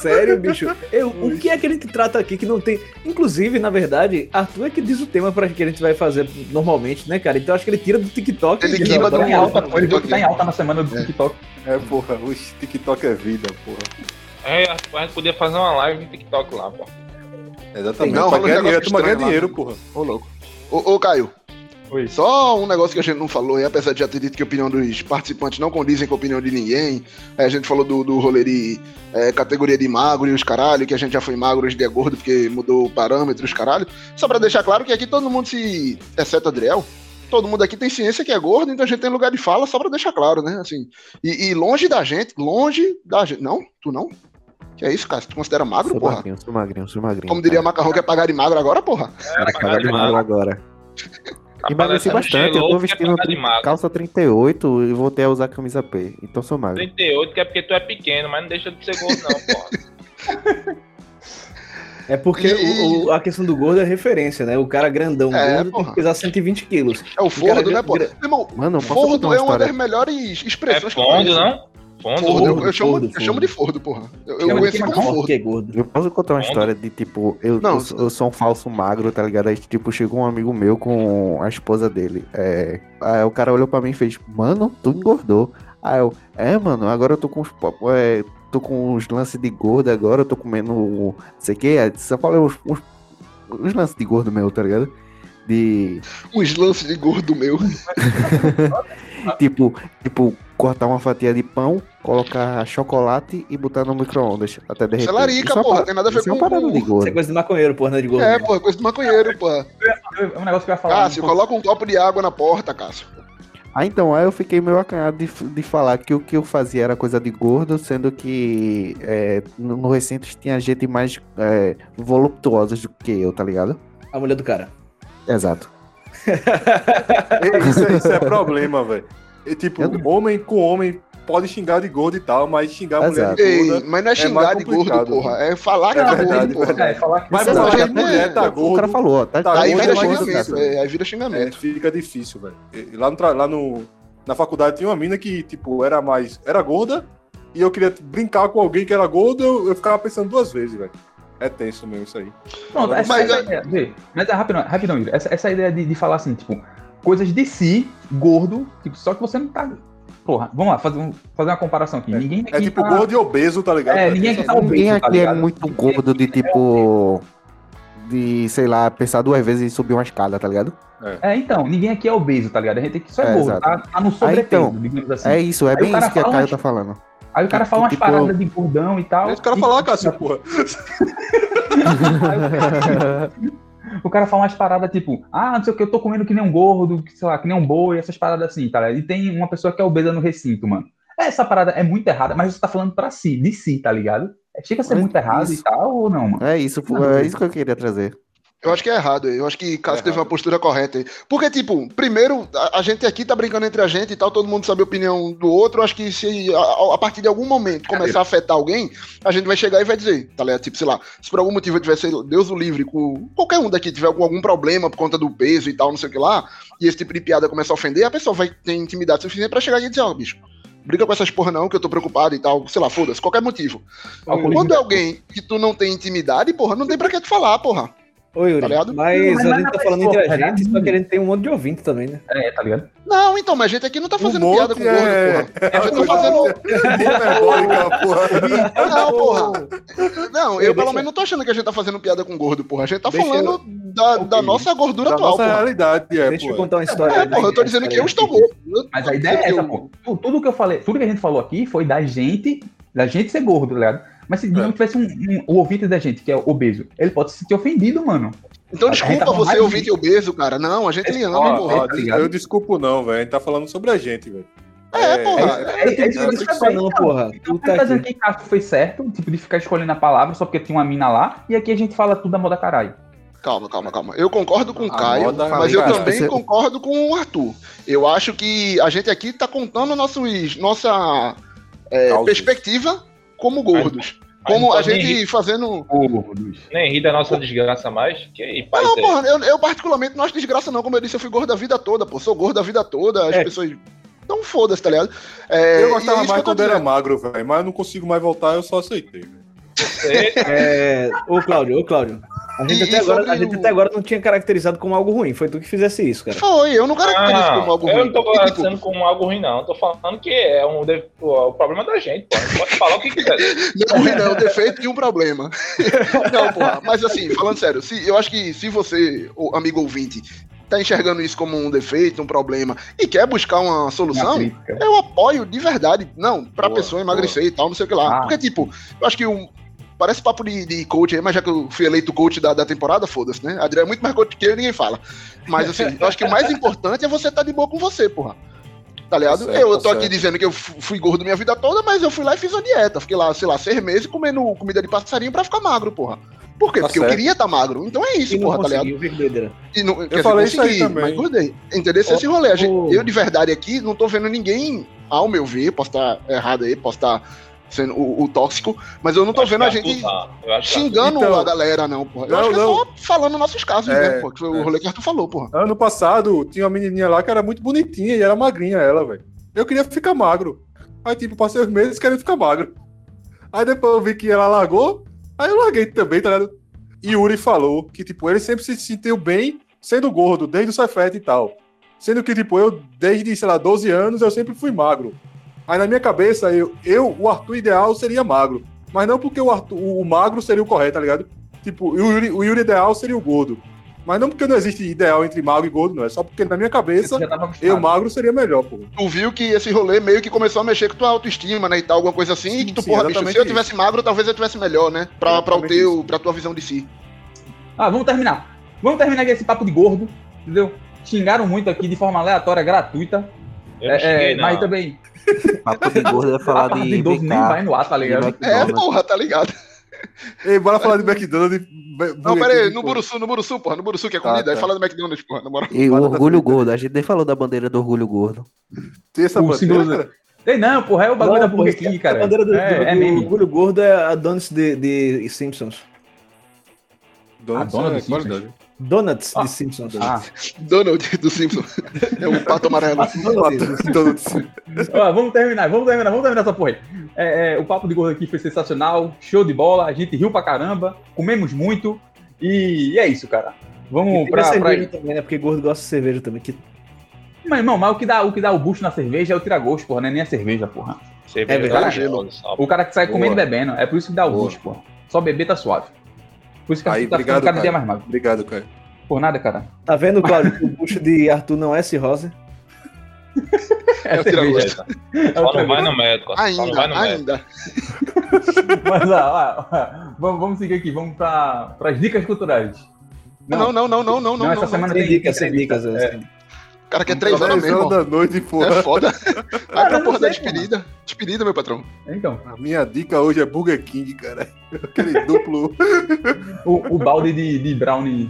Sério, bicho? Eu, o que é que a gente trata aqui que não tem. Inclusive, na verdade, Arthur é que diz o tema pra que a gente vai fazer normalmente, né, cara? Então acho que ele tira do TikTok. Ele guima tá em alta, ele viu que tá em alta na semana do é. TikTok. É, porra, o TikTok é vida, porra. É, a gente podia fazer uma live no TikTok lá, porra. Exatamente. Não, pra ganhar dinheiro, tu ganha dinheiro, porra. Ô, louco. Ô, ô, Caio. Oi. Só um negócio que a gente não falou, e apesar de já ter dito que a opinião dos participantes não condizem com a opinião de ninguém, a gente falou do, do rolê de é, categoria de magro e os caralho, que a gente já foi magro, hoje é gordo porque mudou o parâmetro, os caralho. Só pra deixar claro que aqui todo mundo se. exceto Adriel, todo mundo aqui tem ciência que é gordo, então a gente tem lugar de fala, só pra deixar claro, né? Assim, e, e longe da gente, longe da gente. Não? Tu não? Que é isso, cara? Tu considera magro, sou porra? Magrinho, sou magrinho, sou magrinho. Como diria Macarrão, quer pagar de magro agora, porra? É, pagar de magro agora. *laughs* Emagreci bastante, eu tô vestindo calça 38 e voltei a usar camisa P. Então sou magro. 38 que é porque tu é pequeno, mas não deixa de ser gordo não, pô. É porque e... o, a questão do gordo é referência, né? O cara grandão é, gordo porra. tem que pesar 120 quilos. É o fordo, né, pô? Irmão, Mano, fordo é uma das melhores expressões é fondo, não? Fordo, fordo, eu, eu, chamo, fordo, eu chamo de Fordo, porra. Eu, eu conheci como Fordo. Que é gordo. Eu posso contar uma história de tipo, eu, não, eu, eu, sou um falso magro, tá ligado? Aí, tipo, chegou um amigo meu com a esposa dele. É, aí o cara olhou pra mim e fez, mano, tu engordou. Aí eu, é, mano, agora eu tô com os. É, tô com os lances de gordo agora, eu tô comendo. Não sei o que. Só falei uns, uns, uns lances de gordo meu, tá ligado? De. Os lances de gordo meu. *laughs* tipo, tipo, cortar uma fatia de pão, colocar chocolate e botar no micro-ondas até derreter. Isso é larica, isso porra, tem nada a ver com... Isso é de gordo. Isso é coisa de maconheiro, porra, não é de gordo. É, porra, coisa de maconheiro, porra. É um negócio que eu ia falar. Cássio, um coloca um copo de água na porta, Cássio. Ah, então, aí eu fiquei meio acanhado de, de falar que o que eu fazia era coisa de gordo, sendo que é, no, no Recintos tinha gente mais é, voluptuosa do que eu, tá ligado? A mulher do cara. Exato. *laughs* isso, é, isso é problema, velho. É, tipo, homem com homem pode xingar de gordo e tal, mas xingar a mulher de gorda. Ei, mas não é xingar é de gordo, porra. É falar que é, verdade, gordo, porra. É, falar que mas a mulher tá gordo. O cara falou, tá, tá aí, vira xingamento, é, aí vira xingamento. É, fica difícil, velho. Lá, no, lá no, na faculdade tinha uma mina que, tipo, era mais. Era gorda, e eu queria brincar com alguém que era gordo, eu, eu ficava pensando duas vezes, velho. É tenso mesmo isso aí. Pronto, essa, Mas- essa ideia, vê, mas é rapidão, rapidão, essa, essa ideia de, de falar assim, tipo, coisas de si, gordo, tipo, só que você não tá. Porra, vamos lá, fazer, um- fazer uma comparação aqui. Ninguém aqui É tipo tá... gordo e obeso, tá ligado? É, ninguém aqui tá Ninguém obeso, tá aqui é ligado? muito gordo de tipo. De, sei lá, pensar duas vezes e subir uma escada, tá ligado? É, então, ninguém aqui é obeso, tá ligado? A gente aqui só é, É, gordo, tá, tá no sobrepeso, então, digamos assim. É isso, é Aí bem isso que a fala Caio tá falando. Aí o cara fala umas tipo- paradas de gordão e tal. Deixa o cara e- falar, Cássio, *laughs* porra. O cara fala umas paradas tipo, ah, não sei o que, eu tô comendo que nem um gordo, que, sei lá, que nem um boi, essas paradas assim, tá ligado? E tem uma pessoa que é obesa no recinto, mano. Essa parada é muito errada, mas você tá falando pra si, de si, tá ligado? É, Chega a ser Mas muito errado isso- e tal, ou não, mano? É isso, é isso que eu queria trazer. Eu acho que é errado. Eu acho que Cássio É teve uma postura correta aí. Porque, tipo, primeiro, a, a gente aqui tá brincando entre a gente e tal, todo mundo sabe a opinião do outro. Eu acho que se a, a partir de algum momento começar a afetar alguém, a gente vai chegar e vai dizer, tá ligado? Tipo, sei lá, se por algum motivo eu tivesse, Deus o livre, com qualquer um daqui tiver com algum problema por conta do peso e tal, não sei o que lá, e esse tipo de piada começa a ofender, a pessoa vai ter intimidade suficiente pra chegar e dizer, ó, bicho. Briga com essas porra não, que eu tô preocupado e tal. Sei lá, foda-se, qualquer motivo. Quando é alguém que tu não tem intimidade, porra, não tem pra que tu falar, porra. Ô, Yuri, Tá ligado? mas, Mas a não é gente tá falando entre a pô, é gente, só nada que a gente tem um monte de ouvinte também, né? É, tá ligado? Não, então, mas a gente aqui não tá fazendo Um piada com monte gordo, é- porra. *laughs* é A gente tá fazendo. Não, porra. Não, *laughs* eu Deixa- pelo menos não tô achando que a gente tá fazendo piada com gordo, porra. A gente tá Deixa falando da, da nossa gordura Da atual, nossa porra. realidade, é, Deixa eu porra. contar uma história. É, porra, eu tô dizendo que eu estou gordo. Eu- Mas a ideia é eu- essa, pô. Tu- Tudo que eu falei, tudo que a gente falou aqui foi da gente, da gente ser gordo, tá ligado? Mas se digamos tivesse um, um, o ouvinte da gente, que é obeso, ele pode se sentir ofendido, mano. Então A desculpa tá você, mais- ouvinte obeso, cara. Não, a gente lhe ama, Ó, porra. Tá eu desculpo não, velho. A gente tá falando sobre a gente, velho. É, porra. É, é, Não, que eu isso também, não, então. porra. Então, tá tá dizendo aqui. que Cássio foi certo, tipo, de ficar escolhendo a palavra só porque tinha uma mina lá, e aqui a gente fala tudo da moda caralho. Calma, calma, calma. Eu concordo com o Caio, moda- mas eu Cara, também você- concordo com o Arthur. Eu acho que a gente aqui tá contando nossos, nossa é, perspectiva como gordos. Como a gente fazendo. Gordos. Nem rir da nossa desgraça mais. Que aí, pai. Não, porra, eu, eu particularmente não acho desgraça, não. Como eu disse, eu fui gordo a vida toda, pô. Sou gordo a vida toda, as É. pessoas. Então foda-se, tá ligado? É, Eu é gostava mais quando era magro, velho. Mas eu não consigo mais voltar, eu só aceitei, velho. É, ô, Cláudio, ô, Cláudio. A gente, E- até e agora, a gente o- até agora não tinha caracterizado como algo ruim. Foi tu que fizesse isso, cara. Foi, eu não caracterizo Ah, como algo eu ruim. não tô E, tipo, caracterizando como algo ruim, não. Eu tô falando que é um de- o, o problema da gente, pô. Pode falar o que quiser. Não, ruim não, é o defeito de um problema. *laughs* não, porra, mas assim, falando sério, se, eu acho que se você, amigo ouvinte, tá enxergando isso como um defeito, um problema, e quer buscar uma solução, eu apoio de verdade. Não, pra Boa, pessoa emagrecer e tal, não sei o que lá. Ah. Porque, tipo, eu acho que um. Parece papo de, de coach aí, mas já que eu fui eleito coach da, da temporada, foda-se, né? Adriano é muito mais coach que eu e ninguém fala. Mas assim, eu acho que o mais importante é você estar de boa com você, porra. Tá ligado? Tá certo, eu tá tô aqui dizendo que eu fu- fui gordo minha vida toda, mas eu fui lá e fiz uma dieta. Fiquei lá, sei lá, seis meses comendo comida de passarinho pra ficar magro, porra. Por quê? Tá Porque eu certo. queria estar magro. Então é isso, E porra, tá ligado? verdadeira. E não, quer dizer, falei isso aí consegui, também. Mas gordei. Entendeu? Esse, esse rolê. A gente- eu, de verdade, aqui, não tô vendo ninguém, ao meu ver, posso estar errado aí, posso estar sendo o, o tóxico, mas eu não tô Eu vendo a que Arthur gente que xingando Então- a galera, não, porra. Eu Não, acho que é não. só falando nossos casos É, mesmo, porra. Que foi o é. rolê que Arthur falou, porra. Ano passado, tinha uma menininha lá que era muito bonitinha e era magrinha ela, velho. Eu queria ficar magro. Aí, tipo, passei os meses querendo ficar magro. Aí depois eu vi que ela largou, aí eu larguei também, tá ligado? E Yuri falou que, tipo, ele sempre se sentiu bem sendo gordo, desde o Cefete e tal. Sendo que, tipo, eu, desde, sei lá, 12 anos, eu sempre fui magro. Aí na minha cabeça, eu, eu o Arthur ideal seria magro. Mas não porque o, Arthur, o magro seria o correto, tá ligado? Tipo, o Yuri, o Yuri ideal seria o gordo. Mas não porque não existe ideal entre magro e gordo, não. É só porque na minha cabeça, eu magro seria melhor, pô. Tu viu que esse rolê meio que começou a mexer com tua autoestima, né, e tal, alguma coisa assim, Sim, e que tu, sim, porra, bicho, se eu isso. tivesse magro, talvez eu tivesse melhor, né? Pra, pra, o teu, pra tua visão de si. Ah, vamos terminar. Vamos terminar aqui esse papo de gordo, entendeu? Xingaram muito aqui de forma aleatória, gratuita. Eu É, é, não. mas também, *laughs* Papo de gordo é a falar de de idoso nem vai no ar, tá ligado? É, porra, tá ligado? Ei, bora falar de McDonald's. Não, pera aí, no Buruçu, no Buruçu, porra, no Buruçu que é comida, tá. aí fala do McDonald's, porra, na moral. E o orgulho gordo, a gente nem falou da bandeira do orgulho gordo. Tem essa O bandeira, cara? Ei, não, porra, é o bagulho Não, da Burger King, A cara. bandeira do, é, do, é do orgulho gordo é a Donuts de, de Simpsons. Donuts dona é do Simpsons. Donuts de Simpsons. Ah, Donald do Simpson. É o pato amarelo. *laughs* ó, vamos terminar, vamos terminar, vamos terminar essa porra aí. É, é, o papo de gordo aqui foi sensacional, show de bola, a gente riu pra caramba, comemos muito e, e é isso, cara. Vamos E pra, pra, pra... cerveja também, né? Porque gordo gosta de cerveja também. Que... Mas, irmão, mas o que dá o que dá o bucho na cerveja é o tira-gosto, porra, não é nem a cerveja, porra. Cerveja É verdade. gelo, só. O cara que sai Boa. comendo e bebendo, é por isso que dá o Boa. bucho, porra. Só beber tá suave. Por isso que Aí, tá obrigado, cada dia cara. mais magro. Obrigado, Caio. Por nada, cara. Tá vendo, Claudio, que o bucho de Arthur não é cirrose? É, É o cerveja. É o Só não vai no médico. Só não vai Ainda, no médico. ainda. Mas, ó, ó, ó, vamos, vamos seguir aqui, vamos para as dicas culturais. Não, não, não, não, não, não. essa não, semana Sem tem dicas, sem entrevista. dicas. É. O cara quer três horas mesmo. da noite, porra. É foda. Vai *laughs* pra não porra da sei, mano. despedida. Despedida, meu patrão. Então, A minha dica hoje é Burger King, cara. Aquele duplo. o, o balde de, de brownie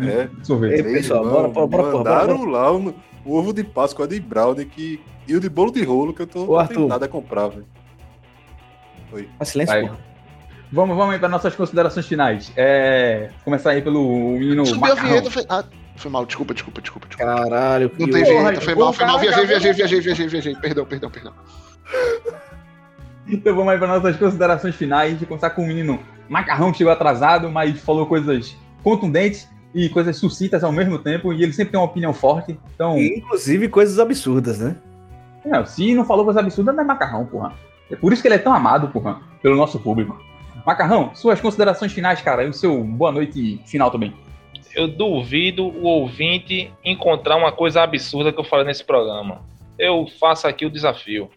É. sorvete. Ei, pessoal, bora, bora, bora, bora, Mandaram lá o, o ovo de Páscoa de brownie que, e o de bolo de rolo que eu tô Ô, Arthur. tentado a comprar, velho. Mas silêncio, Vai. porra. Vamos, vamos aí para nossas considerações finais. É, começar aí pelo menino Subiu a vinheta. Ah, foi mal. Desculpa, desculpa, desculpa. desculpa. Caralho, Não que tem vinheta. Foi mal, foi mal. Viajei, viajei, viajei, viajei, viajei. Perdão, perdão, perdão. Então vamos aí para nossas considerações finais. A gente vai começar com o menino Macarrão, que chegou atrasado, mas falou coisas contundentes e coisas sucintas ao mesmo tempo. E ele sempre tem uma opinião forte. Então, E, Inclusive coisas absurdas, né? Não, se não falou coisa absurda, não é macarrão, porra. É por isso que ele é tão amado, porra, pelo nosso público. Macarrão, suas considerações finais, cara, e o seu boa noite final também. Eu duvido o ouvinte encontrar uma coisa absurda que eu falei nesse programa. Eu faço aqui o desafio.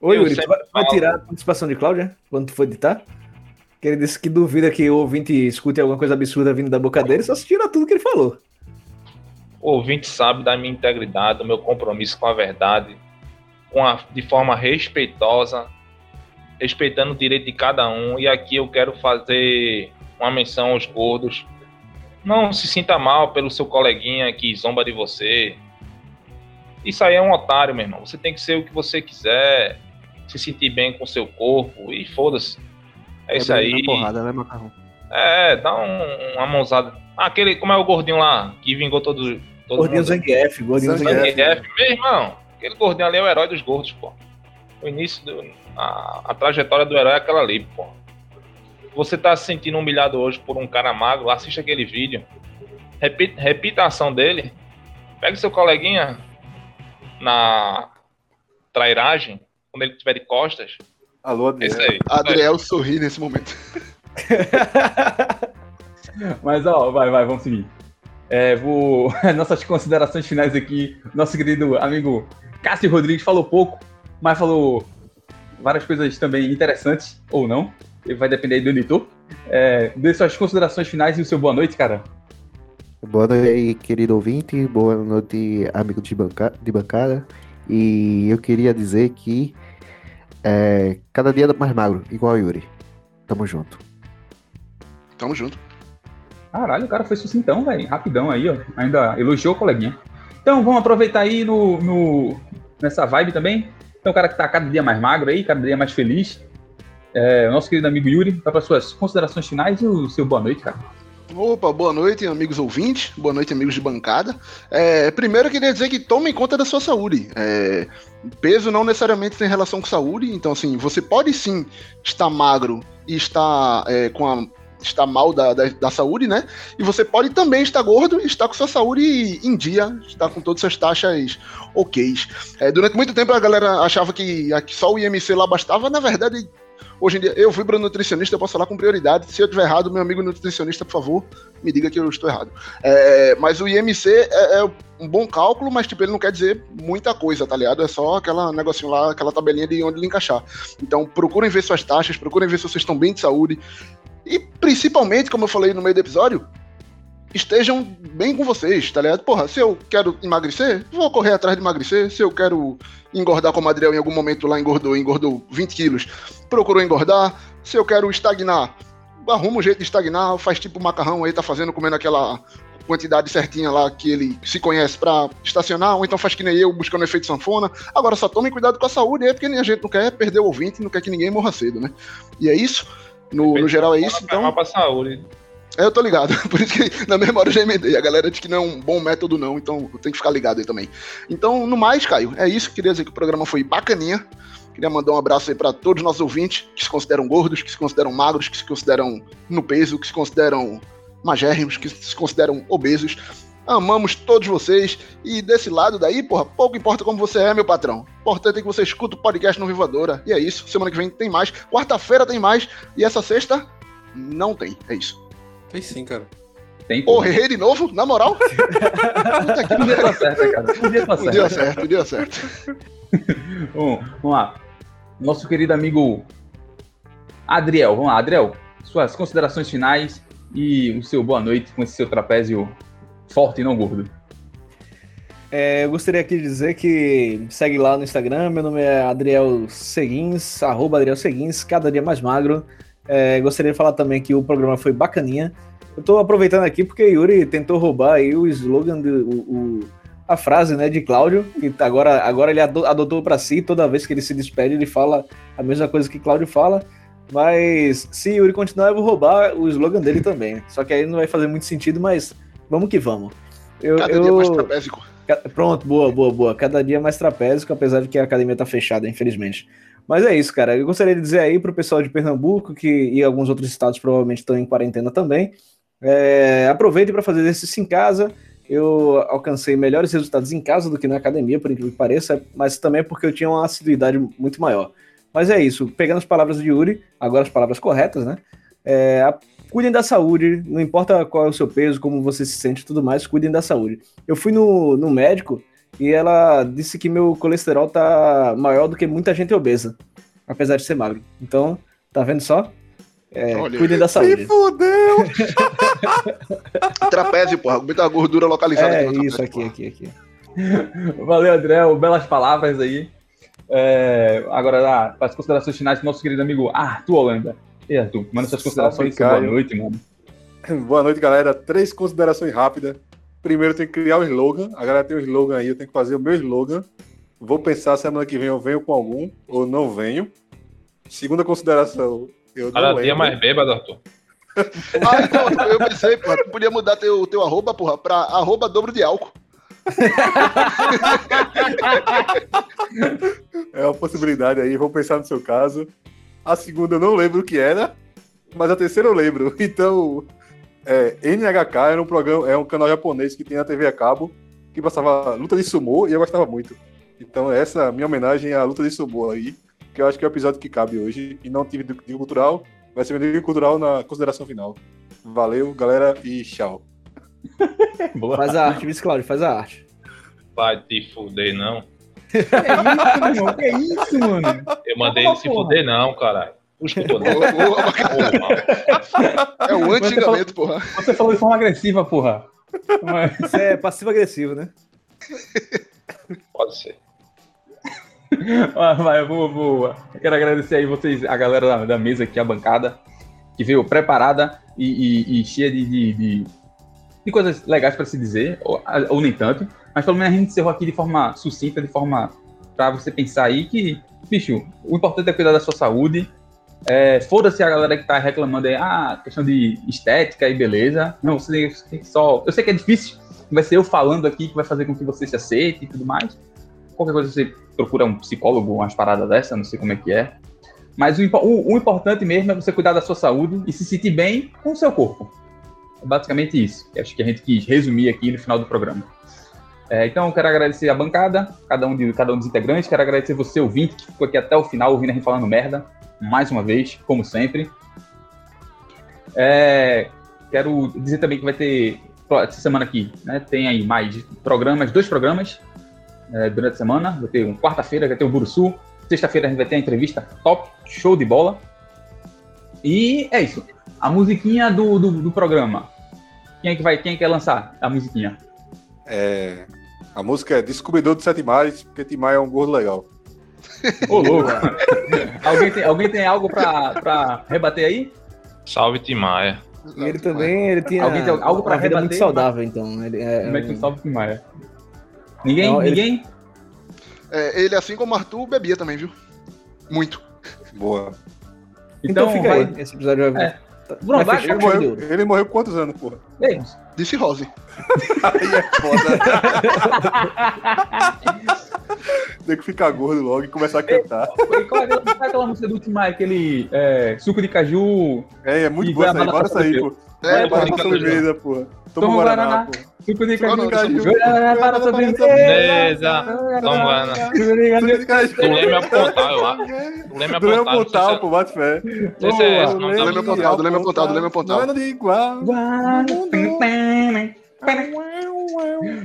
Oi, Eu Yuri, vai, vai tirar a participação de Cláudia quando tu for editar? Que ele disse que duvida que o ouvinte escute alguma coisa absurda vindo da boca dele, só se tira tudo que ele falou. O ouvinte sabe da minha integridade, do meu compromisso com a verdade, com a, de forma respeitosa, respeitando o direito de cada um. E aqui eu quero fazer uma menção aos gordos. Não se sinta mal pelo seu coleguinha que zomba de você. Isso aí é um otário, meu irmão. Você tem que ser o que você quiser, se sentir bem com o seu corpo e foda-se. É isso aí. Porrada, né, macarrão? É, dá um- uma mãozada. Ah, aquele, como é o gordinho lá, que vingou todo, todo Gordinho mundo. Zangief, gordinho Zangief. Zangief. Zangief, meu irmão, aquele gordinho ali é o herói dos gordos, pô. O início, do, a, a trajetória do herói é aquela ali, pô. Você tá se sentindo humilhado hoje por um cara magro, assista aquele vídeo. Repita, repita a ação dele. Pega seu coleguinha na trairagem, quando ele estiver de costas. Alô, Adriano. aí. Adriel sorri nesse momento. *laughs* Mas, ó, vai, vai, vamos seguir. É, vou... *laughs* Nossas considerações finais aqui. Nosso querido amigo Cássio Rodrigues falou pouco, mas falou várias coisas também interessantes, ou não. Vai depender aí do editor. É, dê suas considerações finais e o seu boa noite, cara. Boa noite aí, querido ouvinte. Boa noite, amigo de, banca... de bancada. E eu queria dizer que é, cada dia mais magro, igual o Yuri. Tamo junto. Tamo junto. Caralho, o cara foi sucintão, velho. Rapidão aí, ó. Ainda elogiou o coleguinha. Então vamos aproveitar aí no, no- nessa vibe também. Então o cara que tá cada dia mais magro aí, cada dia mais feliz. É, nosso querido amigo Yuri, vai para suas considerações finais e o seu boa noite, cara. Opa, boa noite, amigos ouvintes. Boa noite, amigos de bancada. É, primeiro, eu queria dizer que tomem conta da sua saúde. É, peso não necessariamente tem relação com saúde, então, assim, você pode sim estar magro e estar é, com a. estar mal da, da, da saúde, né? E você pode também estar gordo e estar com sua saúde em dia, estar com todas as taxas ok. É, durante muito tempo a galera achava que só o IMC lá bastava, na verdade. Hoje em dia, eu fui para nutricionista, eu posso falar com prioridade. Se eu estiver errado, meu amigo nutricionista, por favor, me diga que eu estou errado. É, mas o IMC é, é um bom cálculo, mas tipo, ele não quer dizer muita coisa, tá ligado? É só aquela negocinho lá, aquela tabelinha de onde ele encaixar. Então, procurem ver suas taxas, procurem ver se vocês estão bem de saúde. E principalmente, como eu falei no meio do episódio, estejam bem com vocês, tá ligado? Porra, se eu quero emagrecer, vou correr atrás de emagrecer. Se eu quero engordar como o Adriel em algum momento lá engordou, engordou 20 quilos, procurou engordar. Se eu quero estagnar, arruma um jeito de estagnar, faz tipo o macarrão aí, tá fazendo, comendo aquela quantidade certinha lá que ele se conhece pra estacionar, ou então faz que nem eu, buscando efeito sanfona. Agora só tomem cuidado com a saúde aí, porque a gente não quer perder o ouvinte, não quer que ninguém morra cedo, né? E é isso. No, no geral é isso, então. pra saúde. É, eu tô ligado. *laughs* Por isso que na mesma hora eu já emendei. A galera diz que não é um bom método, não, então tenho que ficar ligado aí também. Então, no mais, Caio, é isso. Queria dizer que o programa foi bacaninha. Queria mandar um abraço aí para todos os nossos ouvintes que se consideram gordos, que se consideram magros, que se consideram no peso, que se consideram magérrimos, que se consideram obesos. Amamos todos vocês. E desse lado daí, porra, pouco importa como você é, meu patrão. Importante é que você escuta o podcast no Vivadora. E é isso. Semana que vem tem mais. Quarta-feira tem mais. E essa sexta não tem. É isso. Tem sim, cara. Tem, Porra, errei de novo? Na moral? *laughs* Puta que podia estar certo, cara. Podia estar certo. Podia certo, podia certo. *laughs* Bom, vamos lá. Nosso querido amigo Adriel. Vamos lá, Adriel. Suas considerações finais e o seu boa noite com esse seu trapézio forte e não gordo. É, eu gostaria aqui de dizer que segue lá no Instagram, meu nome é Adriel Seguins, arroba Adriel Seguins, cada dia mais magro. É, gostaria de falar também que o programa foi bacaninha. Eu tô aproveitando aqui porque Yuri tentou roubar aí o slogan, o, o, a frase né, de Cláudio, que agora, agora ele adotou para si, toda vez que ele se despede, ele fala a mesma coisa que Cláudio fala. Mas se Yuri continuar, eu vou roubar o slogan dele também. Só que aí não vai fazer muito sentido, mas vamos que vamos. Eu, Cada eu... dia mais trapézico. Pronto, boa, boa, boa. Cada dia mais trapézico, apesar de que a academia tá fechada, infelizmente. Mas é isso, cara. Eu gostaria de dizer aí pro pessoal de Pernambuco que, e alguns outros estados provavelmente estão em quarentena também. É, aproveite para fazer exercício em casa. Eu alcancei melhores resultados em casa do que na academia, por incrível que pareça, mas também porque eu tinha uma assiduidade muito maior. Mas é isso, pegando as palavras de Yuri, agora as palavras corretas, né? É, cuidem da saúde, não importa qual é o seu peso, como você se sente e tudo mais, cuidem da saúde. Eu fui no, no médico e ela disse que meu colesterol tá maior do que muita gente obesa, apesar de ser magro. Então, tá vendo só? É, cuidem da saúde. Me fudeu! *laughs* Trapézio, porra, muita gordura localizada. É, aqui isso, aqui, aqui, aqui. *laughs* Valeu, André, belas palavras aí. É, agora, ah, para as considerações finais do nosso querido amigo Arthur Holanda. E Arthur, manda suas considerações. Boa noite, mano. Boa noite, galera. Três considerações rápidas. Primeiro, tem que criar um slogan. A galera tem um slogan aí, eu tenho que fazer o meu slogan. Vou pensar semana que vem eu venho com algum ou não venho. Segunda consideração, eu não Cada dia mais bêbado, Arthur. *laughs* ah, não, eu pensei, porra, tu podia mudar teu, teu arroba, porra, pra arroba dobro de álcool. *laughs* é uma possibilidade aí, vou pensar no seu caso. A segunda eu não lembro o que era, mas a terceira eu lembro. *laughs* Então, é, NHK era um programa, é um canal japonês que tem na TV a cabo, que passava luta de sumô e eu gostava muito. Então, essa é a minha homenagem à luta de sumô aí, que eu acho que é o episódio que cabe hoje. E não tive dica cultural, vai ser meu cultural na consideração final. Valeu, galera, e tchau. *laughs* faz a arte, Vice Claudio, faz a arte. Vai te fuder, não. Que isso, mano? Que isso, mano? Eu mandei ele se fuder, não, caralho. Escutou, não. *laughs* é o antigamento, porra. Você falou de forma agressiva, porra. Mas... Isso é passivo-agressivo, né? Pode ser. Vai, eu vou, vou. Eu quero agradecer aí vocês, a galera da, da mesa aqui, a bancada, que veio preparada e, e, e cheia de, de, de, de, coisas legais para se dizer, ou, ou, nem tanto. Mas pelo menos a gente encerrou aqui de forma sucinta, de forma para você pensar aí que, bicho, o importante é cuidar da sua saúde. É, Foda-se a galera que tá reclamando aí, ah, questão de estética e beleza. Não, você tem que só. Eu sei que é difícil, vai ser eu falando aqui que vai fazer com que você se aceite e tudo mais. Qualquer coisa você procura um psicólogo, umas paradas dessa, não sei como é que é. Mas o, o, o, importante mesmo é você cuidar da sua saúde e se sentir bem com o seu corpo. É basicamente isso. Acho que a gente quis resumir aqui no final do programa. É, então, eu quero agradecer a bancada, cada um, de, cada um dos integrantes. Quero agradecer você, ouvinte, que ficou aqui até o final ouvindo a gente falando merda. Mais uma vez, como sempre. É, quero dizer também que vai ter, essa semana aqui, né, tem aí mais programas, dois programas é, durante a semana. Vai ter um quarta-feira, vai ter o Buruçu. Sexta-feira a gente vai ter a entrevista top, show de bola. E é isso. A musiquinha do, do, do programa. Quem é que vai, quem é que quer lançar a musiquinha? É, a música é Descobridor de Sete Mares, porque Timar é um gordo legal. Ô, louco. alguém, tem, alguém tem algo pra, pra rebater aí? Salve, Tim Maia. Ele também ele tinha alguém tem algo pra rebater? muito saudável, então. Ele é, é que um salve, Tim Maia. Ninguém? Não, ninguém? Ele... É, ele, assim como Arthur, bebia também, viu? Muito. Boa. Então, então fica vai... aí. Esse episódio vai... É. Bruno, vai, ele, morreu, ele morreu quantos anos, porra? Ei. Rose. *laughs* aí é foda. *laughs* *laughs* Tem que ficar gordo logo e começar a cantar. E qual é aquela, aquela é música do Timai, aquele é, suco de caju? É, é muito boa essa aí, bora sair, pô. É, bora pra sobremesa, porra. Toma um Guaraná, Guaraná Suco de caju, Guaraná para sobremesa. Toma Guaraná. Suco de caju. Leme é ao Pontal, eu acho. É. Do Leme ao Pontal. Pô, bate fé. Esse é esse, não tá? Pontal, Leme ao Pontal, Leme ao Guaraná de igual. Guaraná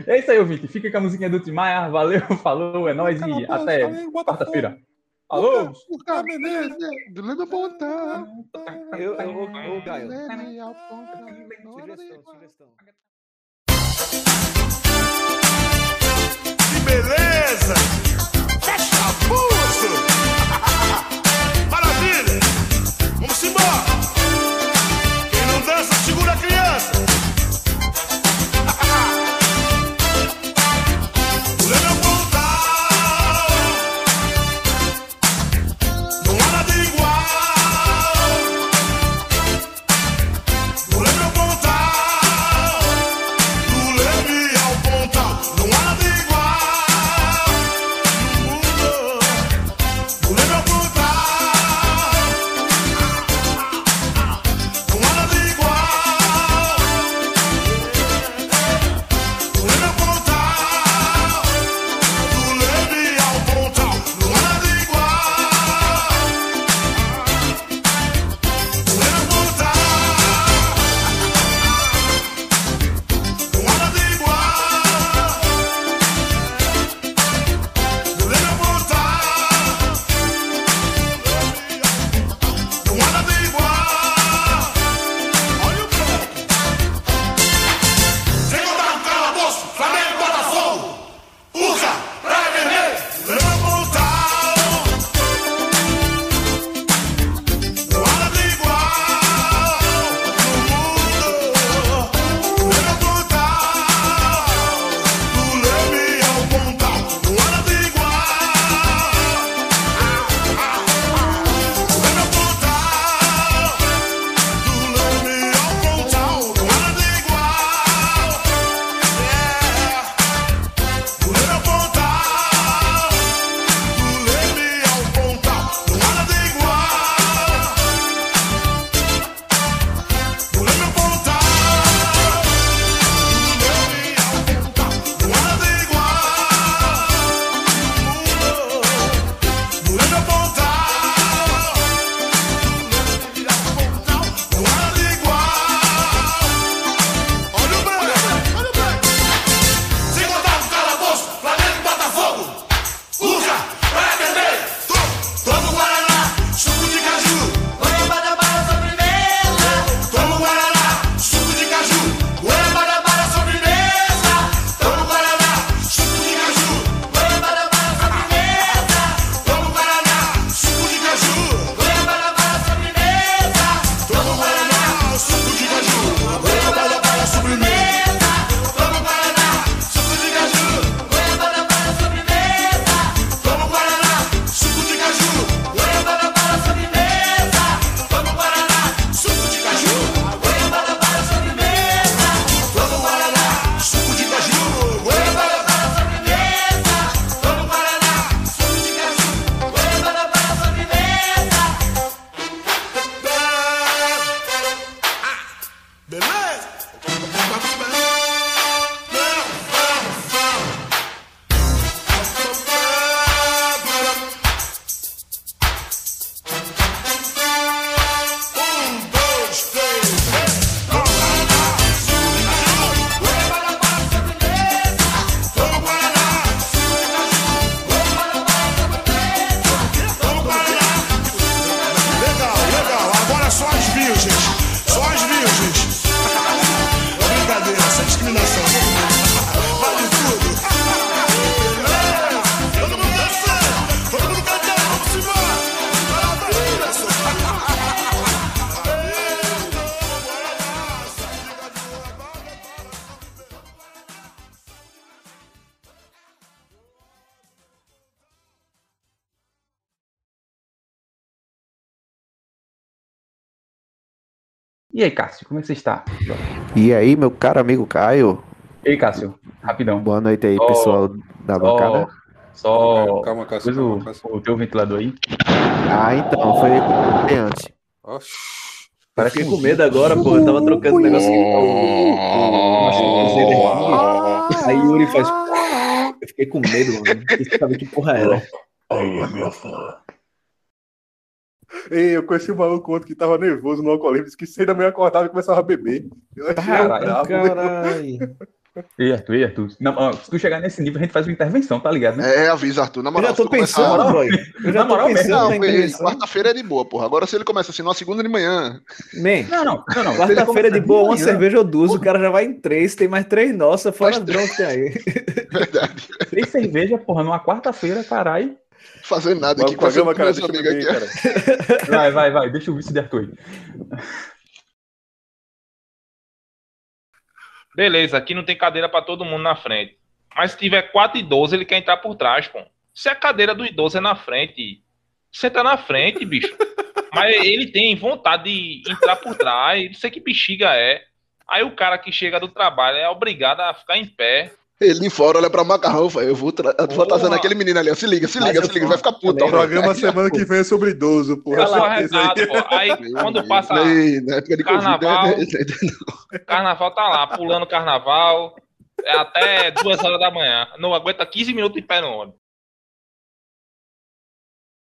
é isso aí, ouvinte. Fica com a musiquinha do Timaya. Valeu, falou, é nóis e até quarta-feira. Alô? O Caminete. Eu, eu, eu, Gaio. Que beleza! Fecha pulso! Maravilha! Vamos embora! Quem não dança, segura a criança! E aí, Cássio, como é que você está? E aí, meu caro amigo Caio, E aí, Cássio, rapidão. boa noite aí, Só- pessoal da Só, bancada. só Calma, Cássio. Calma, o, Cássio. o teu ventilador aí. Ah, então, foi antes. Oxi. Parece Fiquei um com medo agora, pô. Eu tava trocando o negócio aqui. Aí Yuri faz. Eu fiquei com medo, mano. Você sabe que porra era. Ei, eu conheci um maluco ontem que tava nervoso no alcoolismo, disse que seis da manhã acordava e começava a beber. Eu achei Caralho. Ei, Arthur, ei, Arthur. Não, se tu chegar nesse nível, a gente faz uma intervenção, tá ligado, né? É, avisa, Arthur. Na Eu moral, já tô tu começar- pensando, boy. *laughs* Eu já Na tô moral mesmo. pensando Não, na quarta-feira é de boa, porra. Agora se ele começa assim, numa segunda de manhã. Man, Não, não, não, não. quarta-feira de boa, uma manhã. cerveja ou duas, o cara já vai em três, tem mais três nossa, fora que *laughs* tem aí. Verdade. Três cerveja, porra, numa quarta-feira, caralho. Fazendo nada Vamos aqui, programa, passando cara. com Deixa eu aqui. cara. Vai, vai, vai. Deixa o vice de Arthur aí. Beleza, aqui não tem cadeira pra todo mundo na frente. Mas se tiver quatro idosos, ele quer entrar por trás, pô. Se a cadeira do idoso é na frente, senta na frente, bicho. Mas ele tem vontade de entrar por trás, não sei que bexiga é. Aí o cara que chega do trabalho é obrigado a ficar em pé. Ele de fora olha pra macarrão, fala, eu vou, tra... eu trazendo aquele menino ali, ó. Se liga, se liga, se liga, eu- vai ficar puto. O programa Aí, semana que vem é sobre idoso, porra. Eu sou Certeza aí. pô. Aí Meu quando amigo, passa ei, Na época de Carnaval. Covid, né? *laughs* carnaval, tá lá, pulando carnaval. É até duas horas da manhã. Não aguenta 15 minutos em pé no ônibus.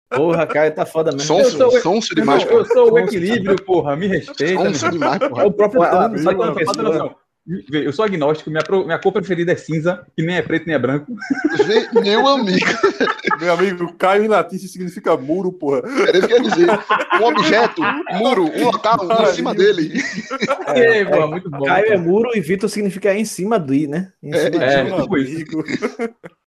Porra, Caio tá foda mesmo. Sonso, sou- sonso demais, eu pô. sou o equilíbrio, porra. Me respeita. Sonso demais, É porra. o próprio Thanos, só né, que eu Eu sou agnóstico, minha, pro- minha cor preferida é cinza, que nem é preto nem é branco. Meu amigo, *laughs* Meu amigo, Caio em latim significa muro, porra. era isso que eu ia dizer. Um objeto, um *laughs* muro, um local, em cima dele. É, pô, muito bom. Caio é muro e Vitor significa em cima do i, né? Em É, cima é. de. tipo isso. *laughs*